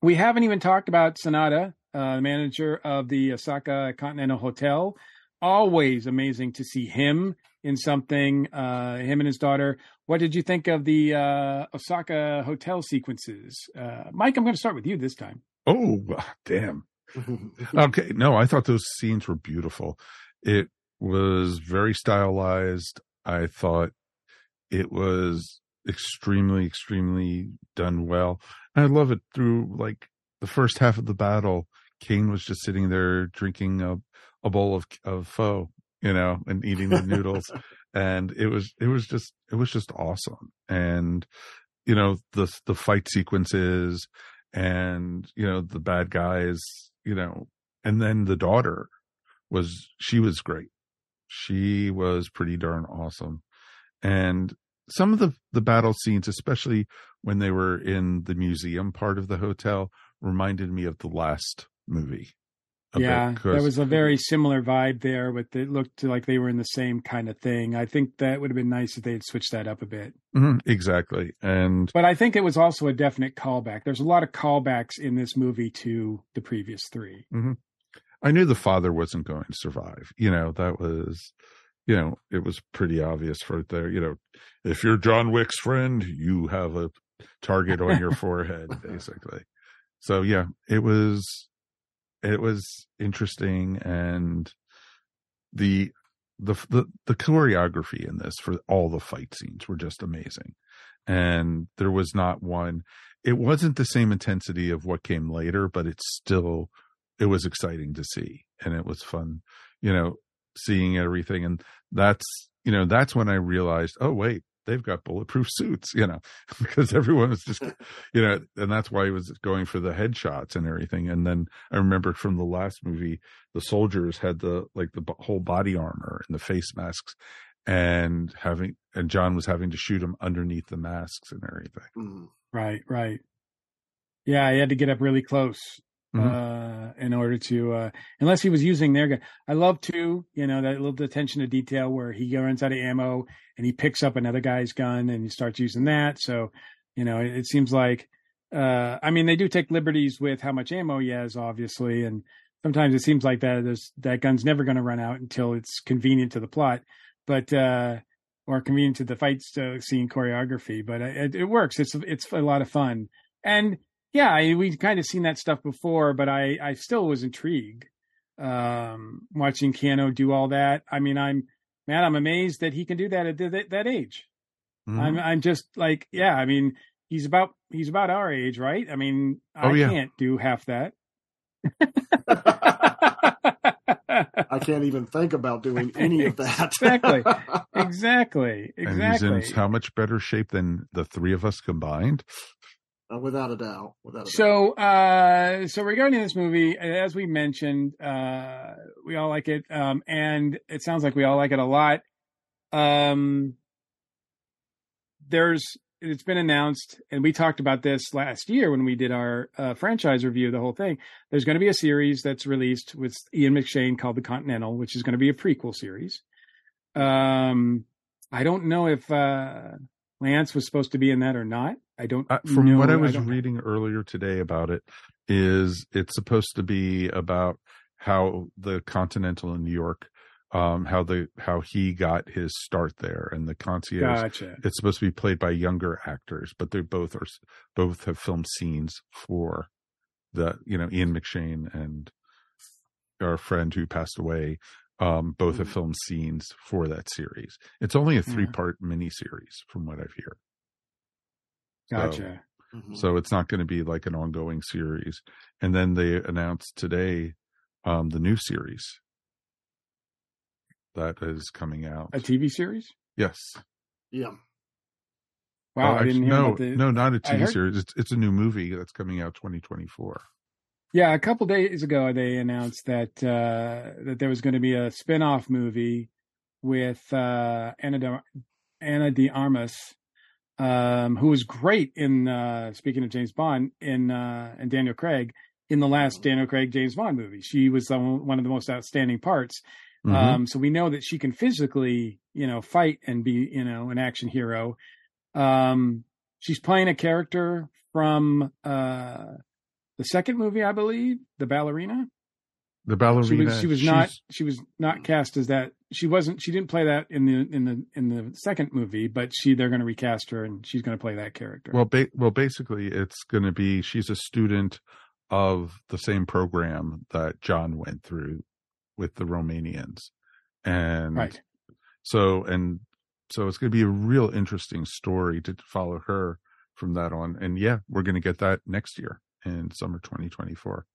we haven't even talked about Sanada, uh, the manager of the Osaka Continental Hotel. Always amazing to see him in something. Uh, him and his daughter. What did you think of the uh, Osaka hotel sequences, uh, Mike? I'm going to start with you this time. Oh, damn. okay no i thought those scenes were beautiful it was very stylized i thought it was extremely extremely done well and i love it through like the first half of the battle caine was just sitting there drinking a, a bowl of of pho you know and eating the noodles. And it was it was just it was just awesome. And you know the the fight sequences and you know the bad guys you know and then the daughter was she was great. She was pretty darn awesome. And some of the the battle scenes especially when they were in the museum part of the hotel reminded me of the last movie a bit, there was a very similar vibe there, but it looked like they were in the same kind of thing. I think that would have been nice if they had switched that up a bit. Mhm, exactly and But I think it was also a definite callback. There's a lot of callbacks in this movie to the previous three. I knew the father wasn't going to survive. You know, that was, you know, it was pretty obvious for there, you know, if you're John Wick's friend, you have a target on your forehead, basically. So yeah, it was, it was interesting and the, the, the, the choreography in this for all the fight scenes were just amazing. And there was not one, it wasn't the same intensity of what came later, but it's still, it was exciting to see and it was fun, you know, seeing everything. And that's, you know, that's when I realized, oh, wait, they've got bulletproof suits, you know, because everyone was just, you know, and that's why he was going for the headshots and everything. And then I remember from the last movie, the soldiers had the, like the whole body armor and the face masks and having, and John was having to shoot him underneath the masks and everything. Mhm. Right, right. Yeah, he had to get up really close Uh, in order to, uh, unless he was using their gun. I love to, you know, that little attention to detail where he runs out of ammo and he picks up another guy's gun and he starts using that. So, you know, it, it seems like, uh, I mean, they do take liberties with how much ammo he has, obviously, and sometimes it seems like that there's that gun's never going to run out until it's convenient to the plot, but uh, or convenient to the fight uh, scene choreography. But it, it works. It's it's a lot of fun, and yeah, I, we've kind of seen that stuff before, but I I still was intrigued um, watching Keanu do all that. I mean, I'm man, I'm amazed that he can do that at that, that age. Mhm. I'm I'm just like, yeah, I mean, he's about he's about our age, right? I mean, I Oh, yeah. can't do half that. I can't even think about doing any of that. exactly, exactly, Exactly. And he's in how much better shape than the three of us combined? Uh, without a doubt. Without a doubt. So, uh, so regarding this movie, as we mentioned, uh, we all like it, um, and it sounds like we all like it a lot. Um, there's, it's been announced, and we talked about this last year when we did our uh, franchise review the whole thing. There's going to be a series that's released with Ian McShane called The Continental, which is going to be a prequel series. Um, I don't know if uh, Lance was supposed to be in that or not. I don't. Uh, from know. what I was know. reading earlier today about it, is it's supposed to be about how the Continental in New York, um, how the how he got his start there, and the concierge. Gotcha. It's supposed to be played by younger actors, but they both are both have filmed scenes for the you know Ian McShane and our friend who passed away. Um, both have filmed scenes for that series. It's only a three part miniseries, from what I've heard. So- Gotcha. Mhm. so it's not going to be like an ongoing series. And then they announced today um the new series that is coming out. A TV series? Yes. yeah. Wow, Oh, I didn't actually, hear no, about the. no, not a TV heard- series. It's it's a new movie that's coming out 2024. Yeah, a couple days ago they announced that uh, that there was going to be a spin-off movie with uh, Ana de, Ana de Armas, um, who was great in uh, speaking of James Bond in uh, and Daniel Craig in the last Daniel Craig James Bond movie. She was the, one of the most outstanding parts. Mhm. Um, so we know that she can physically, you know, fight and be, you know, an action hero. Um, she's playing a character from uh, the second movie, I believe, the ballerina. the ballerina. She was, she was not, she was not cast as that. She wasn't, she didn't play that in the in the in the second movie, but she they're going to recast her and she's going to play that character. Well, ba- well, basically, it's going to be she's a student of the same program that John went through with the Romanians, and right. so and so it's going to be a real interesting story to follow her from that on. And yeah, we're going to get that next year in summer 2024.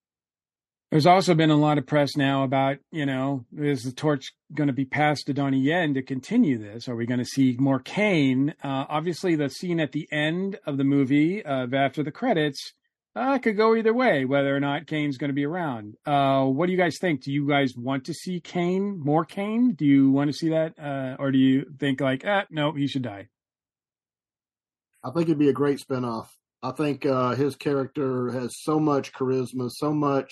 There's also been a lot of press now about, you know, is the torch going to be passed to Donnie Yen to continue this? Are we going to see more Caine? Uh, obviously, the scene at the end of the movie, uh, after the credits, uh, could go either way, whether or not Caine's going to be around. Uh, what do you guys think? Do you guys want to see Caine, more Caine? Do you want to see that? Uh, or do you think like, ah, no, he should die? I think it'd be a great spinoff. I think uh, his character has so much charisma, so much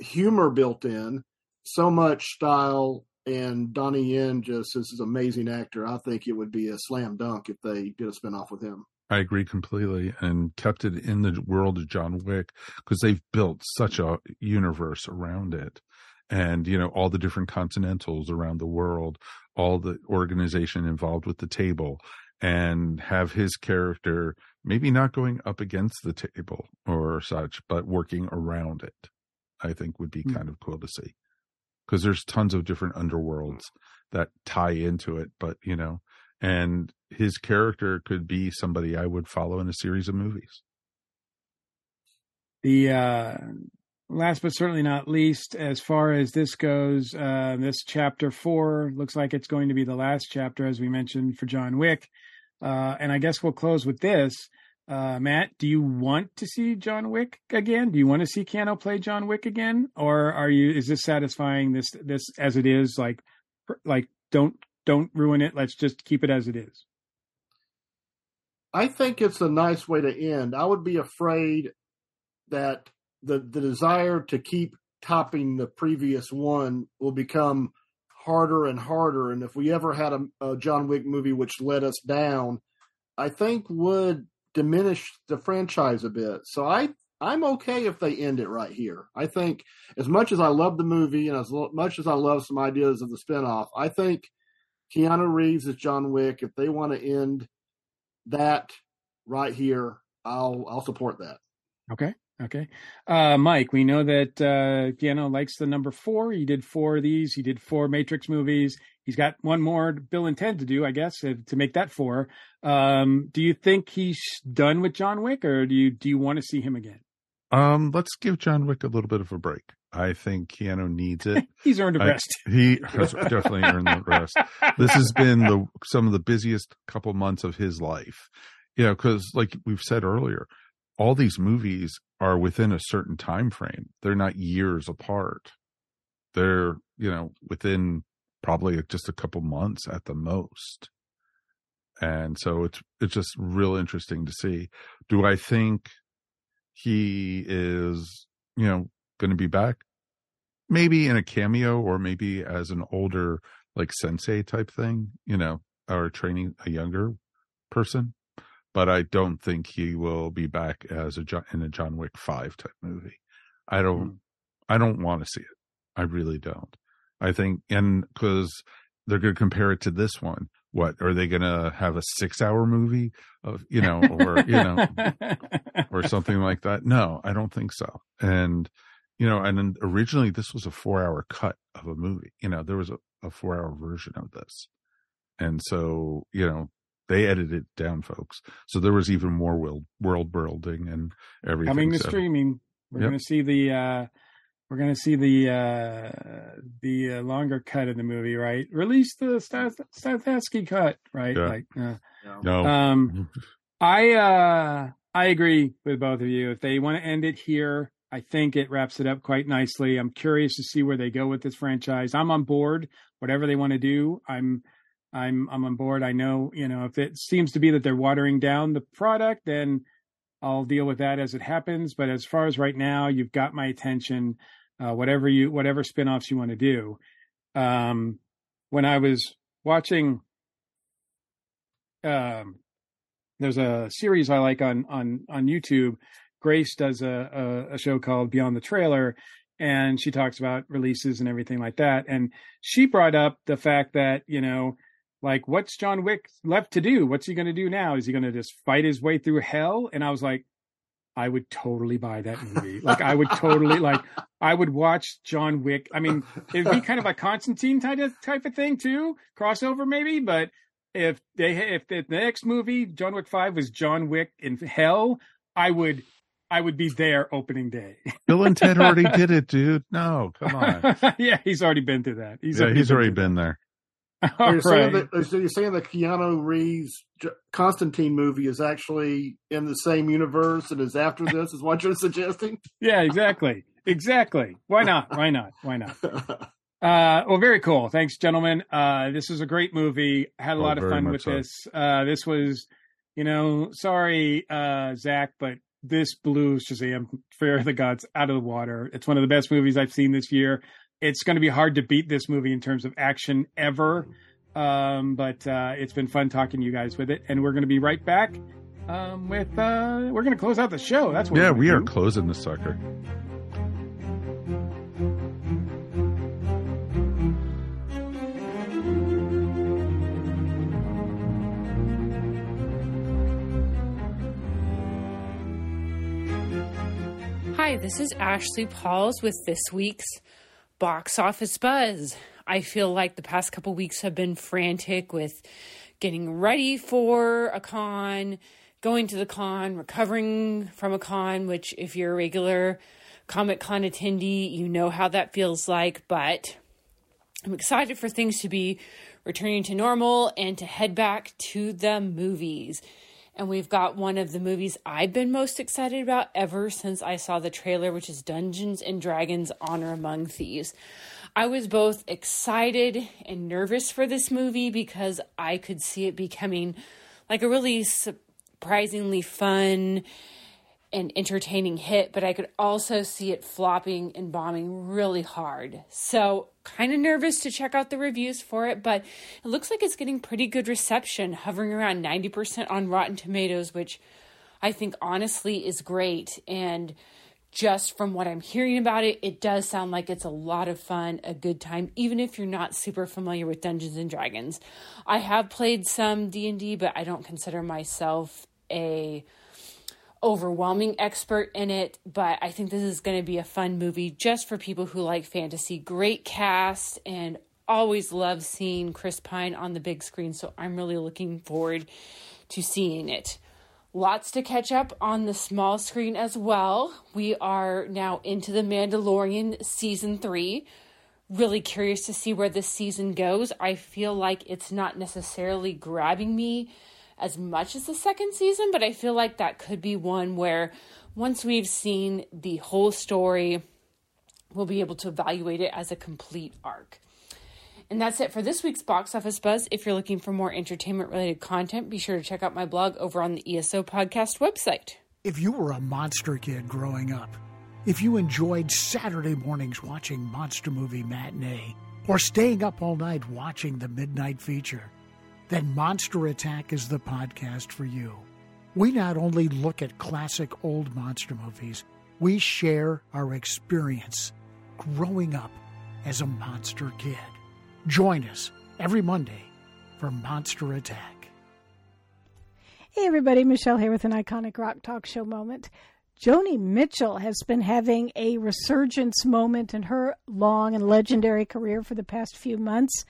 humor built in, so much style, and Donnie Yen just is an amazing actor. I think it would be a slam dunk if they did a spinoff with him. I agree completely and kept it in the world of John Wick because they've built such a universe around it. And, you know, all the different continentals around the world, all the organization involved with the table and have his character maybe not going up against the table or such, but working around it, I think would be Hmm. kind of cool to see. Because there's tons of different underworlds that tie into it, but you know, and his character could be somebody I would follow in a series of movies. The uh, last but certainly not least, as far as this goes, uh, this chapter four looks like it's going to be the last chapter, as we mentioned, for John Wick. Uh, and I guess we'll close with this. Uh, Matt, do you want to see John Wick again? Do you want to see Keanu play John Wick again, or are you? Is this satisfying? This this as it is, like like don't don't ruin it. Let's just keep it as it is. I think it's a nice way to end. I would be afraid that the the desire to keep topping the previous one will become harder and harder. And if we ever had a, a John Wick movie which let us down, I think would diminish the franchise a bit. So I I'm okay if they end it right here. I think as much as I love the movie and as much as I love some ideas of the spinoff, I think Keanu Reeves as John Wick, if they want to end that right here, I'll I'll support that. Okay. Okay. Uh, Mike, we know that uh, Keanu likes the number four. He did four of these. He did four Matrix movies. He's got one more Bill and Ted to do, I guess, to make that four. Um, do you think he's done with John Wick, or do you do you want to see him again? Um, let's give John Wick a little bit of a break. I think Keanu needs it. He's earned a rest. he has definitely earned the rest. This has been the some of the busiest couple months of his life. You know, because like we've said earlier, all these movies are within a certain time frame. They're not years apart. They're, you know, within probably just a couple months at the most. And so it's it's just real interesting to see. Do I think he is, you know, going to be back? Maybe in a cameo or maybe as an older like sensei type thing, you know, or training a younger person. But I don't think he will be back as a John, in a John Wick five type movie. I don't, mm. I don't want to see it. I really don't. I think, and because they're going to compare it to this one. What are they going to have a six hour movie of, you know, or, you know, or something like that? No, I don't think so. And, you know, and originally this was a four hour cut of a movie. You know, there was a, a four hour version of this. And so, you know, they edited it down, folks. So there was even more world world building and everything. Coming to so, streaming. We're yep. going to see the uh we're going to see the uh the uh, longer cut of the movie, right? Release the Stahelski cut, right? Yeah. Like uh, no. Um I uh I agree with both of you. If they want to end it here, I think it wraps it up quite nicely. I'm curious to see where they go with this franchise. I'm on board. Whatever they want to do, I'm I'm I'm on board. I know, you know, if it seems to be that they're watering down the product, then I'll deal with that as it happens. But as far as right now, you've got my attention. Uh, whatever you whatever spinoffs you want to do. Um, when I was watching, um, there's a series I like on on on YouTube. Grace does a, a, a show called Beyond the Trailer, and she talks about releases and everything like that. And she brought up the fact that you know like what's John Wick left to do? What's he going to do now? Is he going to just fight his way through hell? And I was like, I would totally buy that movie. like I would totally like I would watch John Wick. I mean, it'd be kind of a Constantine type of type of thing too, crossover maybe, but if they if the next movie John Wick 5 was John Wick in hell, I would I would be there opening day. Bill and Ted already did it, dude. No, come on. yeah, he's already been through that. He's yeah, already he's been already been there. Are you, saying that, so you're saying the Keanu Reeves Constantine movie is actually in the same universe and is after this? Is what you're suggesting? Yeah, exactly, exactly. Why not? Why not? Why not? Uh, well, very cool. Thanks, gentlemen. Uh, this was a great movie. Had a oh, lot of fun with so. this. Uh, this was, you know, sorry, uh, Zach, but this blew Shazam Fear the Gods out of the water. It's one of the best movies I've seen this year it's going to be hard to beat this movie in terms of action ever. Um, but uh, it's been fun talking to you guys with it, and we're going to be right back um, with. Uh, we're going to close out the show. That's what. Yeah, we do. are closing the sucker. Hi, this is Ashley Pauls with this week's box office buzz. I feel like the past couple weeks have been frantic with getting ready for a con, going to the con, recovering from a con, which, if you're a regular Comic Con attendee, you know how that feels like. But I'm excited for things to be returning to normal and to head back to the movies and we've got one of the movies I've been most excited about ever since I saw the trailer, which is Dungeons and Dragons Honor Among Thieves. I was both excited and nervous for this movie because I could see it becoming like a really surprisingly fun and entertaining hit, but I could also see it flopping and bombing really hard. So, kind of nervous to check out the reviews for it, but it looks like it's getting pretty good reception, hovering around 90% on Rotten Tomatoes, which I think honestly is great. And just from what I'm hearing about it, it does sound like it's a lot of fun, a good time, even if you're not super familiar with Dungeons and Dragons. I have played some D&D, but I don't consider myself a overwhelming expert in it, but I think this is going to be a fun movie just for people who like fantasy. Great cast and always love seeing Chris Pine on the big screen, so I'm really looking forward to seeing it. Lots to catch up on the small screen as well. We are now into The Mandalorian season 3. Really curious to see where this season goes. I feel like it's not necessarily grabbing me as much as the second season, but I feel like that could be one where once we've seen the whole story, we'll be able to evaluate it as a complete arc. And that's it for this week's Box Office Buzz. If you're looking for more entertainment related content, be sure to check out my blog over on the ESO Podcast website. If you were a monster kid growing up, if you enjoyed Saturday mornings watching Monster Movie Matinee, or staying up all night watching the midnight feature, then Monster Attack is the podcast for you. We not only look at classic old monster movies, we share our experience growing up as a monster kid. Join us every Monday for Monster Attack. Hey, everybody, Michelle here with an iconic rock talk show moment. Joni Mitchell has been having a resurgence moment in her long and legendary career for the past few months.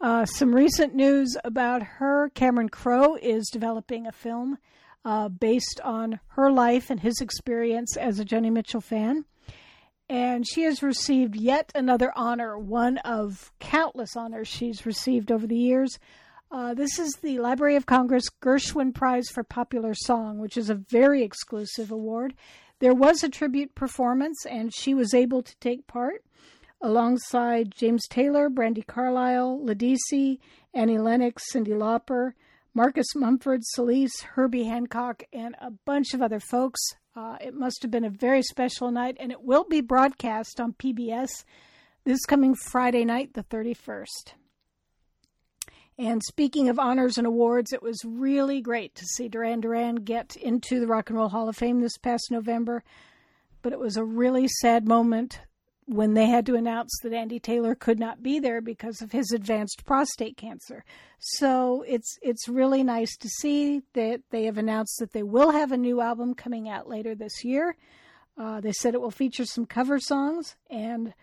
Uh, some recent news about her Cameron Crowe is developing a film uh, based on her life and his experience as a Joni Mitchell fan. And she has received yet another honor, one of countless honors she's received over the years. Uh, this is the Library of Congress Gershwin Prize for Popular Song, which is a very exclusive award. There was a tribute performance, and she was able to take part alongside James Taylor, Brandi Carlile, Ledisi, Annie Lennox, Cyndi Lauper, Marcus Mumford, Celeste, Herbie Hancock, and a bunch of other folks. Uh, it must have been a very special night, and it will be broadcast on PBS this coming Friday night, the 31st. And speaking of honors and awards, it was really great to see Duran Duran get into the Rock and Roll Hall of Fame this past November. But it was a really sad moment when they had to announce that Andy Taylor could not be there because of his advanced prostate cancer. So it's it's really nice to see that they have announced that they will have a new album coming out later this year. Uh, they said it will feature some cover songs and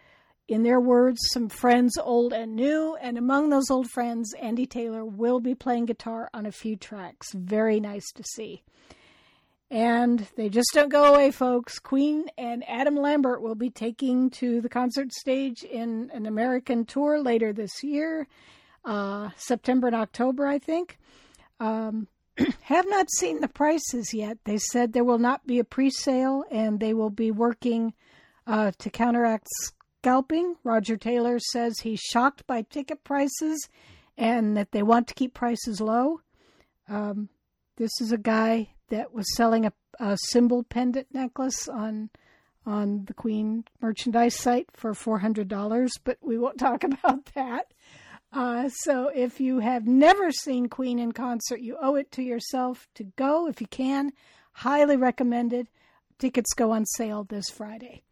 in their words, some friends old and new. And among those old friends, Andy Taylor will be playing guitar on a few tracks. Very nice to see. And they just don't go away, folks. Queen and Adam Lambert will be taking to the concert stage in an American tour later this year, uh, September and October, I think. Um, have not seen the prices yet. They said there will not be a pre sale and they will be working uh, to counteract scalping. Roger Taylor says he's shocked by ticket prices and that they want to keep prices low. Um, this is a guy that was selling a, a symbol pendant necklace on on the Queen merchandise site for four hundred dollars, but we won't talk about that. Uh, so if you have never seen Queen in concert, you owe it to yourself to go if you can. Highly recommended. Tickets go on sale this Friday.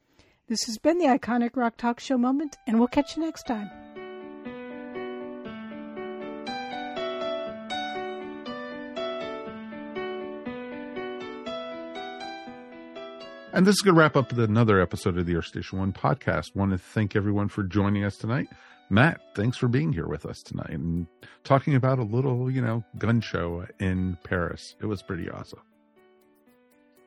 This has been the Iconic Rock Talk Show moment, and we'll catch you next time. And this is going to wrap up another episode of the Earth Station One podcast. Want to thank everyone for joining us tonight. Matt, thanks for being here with us tonight and talking about a little, you know, gun show in Paris. It was pretty awesome.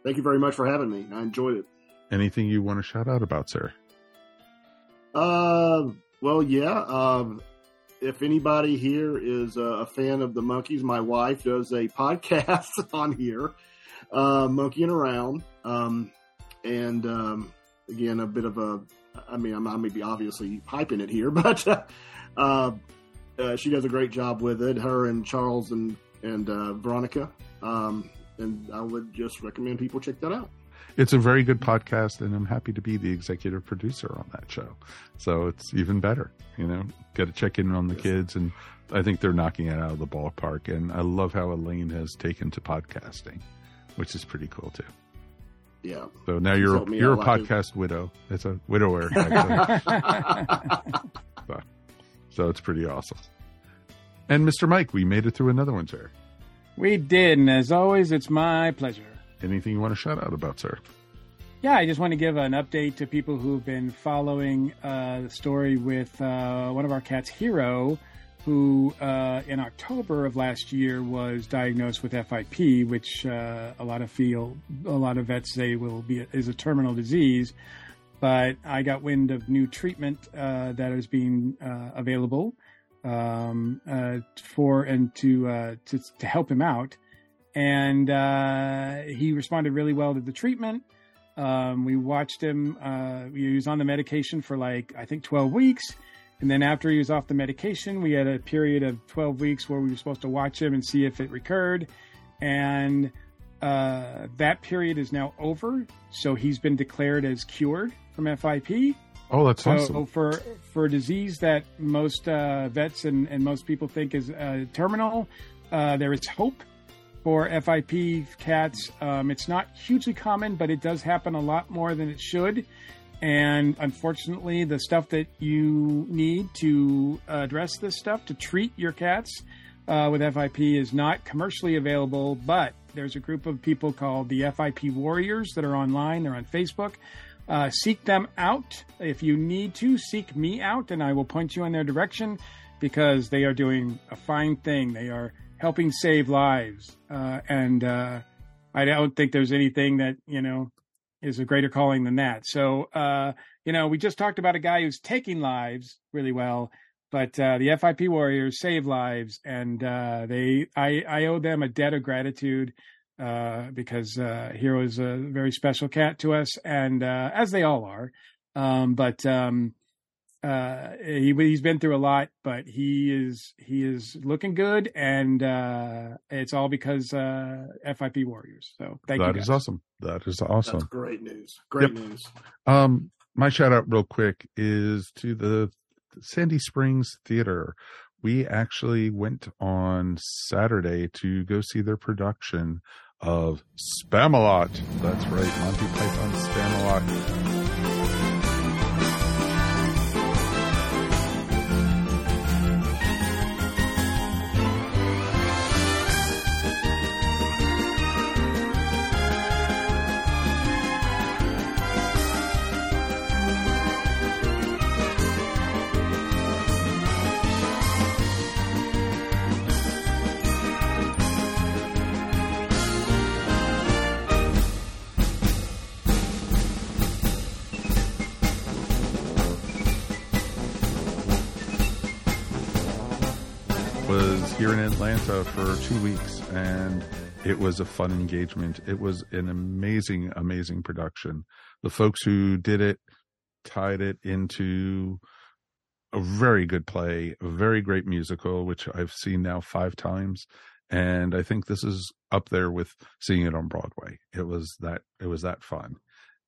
Thank you very much for having me. I enjoyed it. Anything you want to shout out about, sir? Uh, well, yeah. Um, if anybody here is a fan of the Monkees, my wife does a podcast on here, uh, Monkeeing Around. Um, and um, again, a bit of a, I mean, I'm, I may be obviously hyping it here, but uh, uh, she does a great job with it. Her and Charles and and uh, Veronica, um, and I would just recommend people check that out it's a very good podcast, and I'm happy to be the executive producer on that show. So it's even better, you know. Got to check in on the kids, and I think they're knocking it out of the ballpark. And I love how Elaine has taken to podcasting, which is pretty cool too. Yeah. So now you're a, you're a podcast widow. It's a widower. so, so it's pretty awesome. And Mr. Mike, we made it through another one, sir. We did, and as always, it's my pleasure. Anything you want to shout out about, sir? Yeah, I just want to give an update to people who've been following uh, the story with uh, one of our cats, Hero, who uh, in October of last year was diagnosed with FIP, which uh, a lot of feel, a lot of vets say will be is a terminal disease. But I got wind of new treatment uh, that is being uh, available um, for and to, to to help him out and uh, he responded really well to the treatment. Um, we watched him. Uh, he was on the medication for like I think 12 weeks, and then after he was off the medication, we had a period of 12 weeks where we were supposed to watch him and see if it recurred, and uh, that period is now over. So he's been declared as cured from FIP. Oh, that's so awesome. for for a disease that most uh, vets and, and most people think is uh, terminal, uh, there is hope for FIP cats. Um, it's not hugely common, but it does happen a lot more than it should. And unfortunately, the stuff that you need to address this stuff to treat your cats uh, with FIP is not commercially available. But there's a group of people called the FIP Warriors that are online. They're on Facebook. Uh, seek them out. If you need to, seek me out, and I will point you in their direction because they are doing a fine thing. They are helping save lives. Uh, and uh, I don't think there's anything that, you know, is a greater calling than that. So, uh, you know, we just talked about a guy who's taking lives really well, but uh, the FIP Warriors save lives, and uh, they, I, I owe them a debt of gratitude uh, because uh, Hero is a very special cat to us, and uh, as they all are. Um, but um, uh, he he's been through a lot, but he is he is looking good, and uh, it's all because uh, FIP Warriors. So thank That you. That is awesome. That is awesome. That's great news. Great Yep. news. Um, my shout out real quick is to the Sandy Springs Theater. We actually went on Saturday to go see their production of Spamalot. That's right, Monty Python Spamalot. For two weeks, and it was a fun engagement. It was an amazing, amazing production. The folks who did it tied it into a very good play, a very great musical, which I've seen now five times. And I think this is up there with seeing it on Broadway. It was that it was that fun.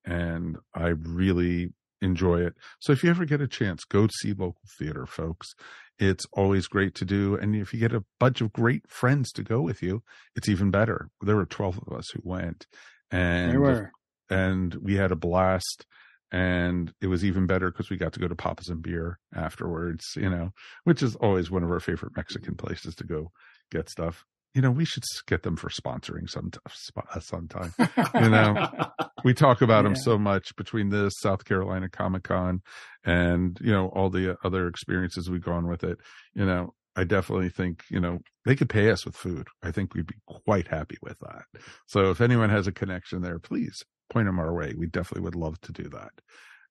And I really enjoy it. So if you ever get a chance, go see local theater, folks. It's always great to do. And if you get a bunch of great friends to go with you, it's even better. There were 12 of us who went and There were. and we had a blast and it was even better because we got to go to Papa's and Beer afterwards, you know, which is always one of our favorite Mexican places to go get stuff. You know, we should get them for sponsoring some uh, sometime. you know, we talk about them so much between this South Carolina Comic Con and you know all the other experiences we've gone with it. You know, I definitely think you know they could pay us with food. I think we'd be quite happy with that. So if anyone has a connection there, please point them our way. We definitely would love to do that.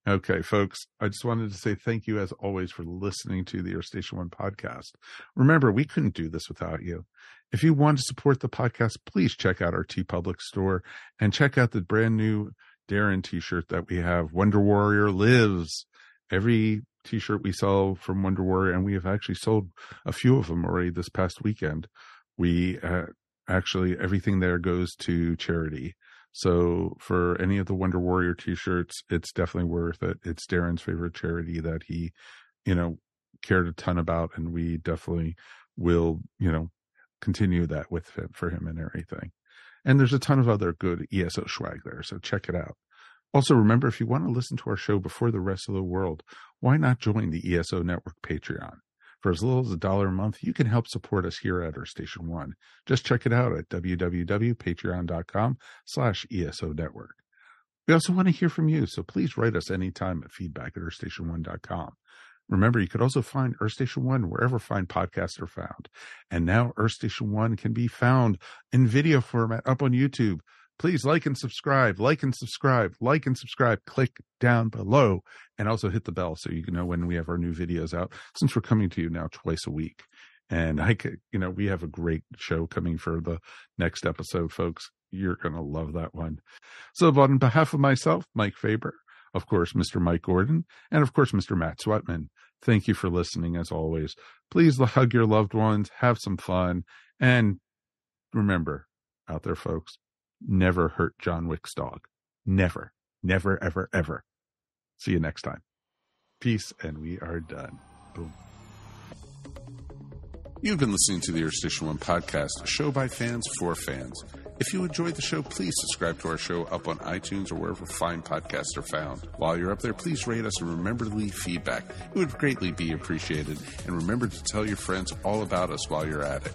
Okay, folks, I just wanted to say thank you as always for listening to the Earth Station One podcast. Remember, we couldn't do this without you. If you want to support the podcast, please check out our TeePublic store and check out the brand new Darren t shirt that we have. Wonder Warrior lives. Every t shirt we sell from Wonder Warrior, and we have actually sold a few of them already this past weekend. We uh, actually, everything there goes to charity. So for any of the Wonder Warrior t-shirts, it's definitely worth it. It's Darren's favorite charity that he, you know, cared a ton about, and we definitely will, you know, continue that with him for him and everything. And there's a ton of other good ESO swag there, so check it out. Also, remember if you want to listen to our show before the rest of the world, why not join the ESO Network Patreon? For as little as a dollar a month, you can help support us here at Earth Station One. Just check it out at www.patreon.com slash ESO Network. We also want to hear from you, so please write us anytime at feedback at earthstation1.com. Remember, you could also find Earth Station One wherever fine podcasts are found. And now Earth Station One can be found in video format up on YouTube. Please like and subscribe, like and subscribe, like and subscribe. Click down below and also hit the bell so you can know when we have our new videos out since we're coming to you now twice a week. And I could, you know, we have a great show coming for the next episode, folks. You're going to love that one. So, but on behalf of myself, Mike Faber, of course, Mr. Mike Gordon, and of course, Mr. Matt Sweatman, thank you for listening as always. Please hug your loved ones, have some fun, and remember out there, folks, never hurt John Wick's dog. Never, never, ever, ever. See you next time. Peace, and we are done. Boom. You've been listening to the Earth Station One podcast, a show by fans for fans. If you enjoyed the show, please subscribe to our show up on iTunes or wherever fine podcasts are found. While you're up there, please rate us and remember to leave feedback. It would greatly be appreciated. And remember to tell your friends all about us while you're at it.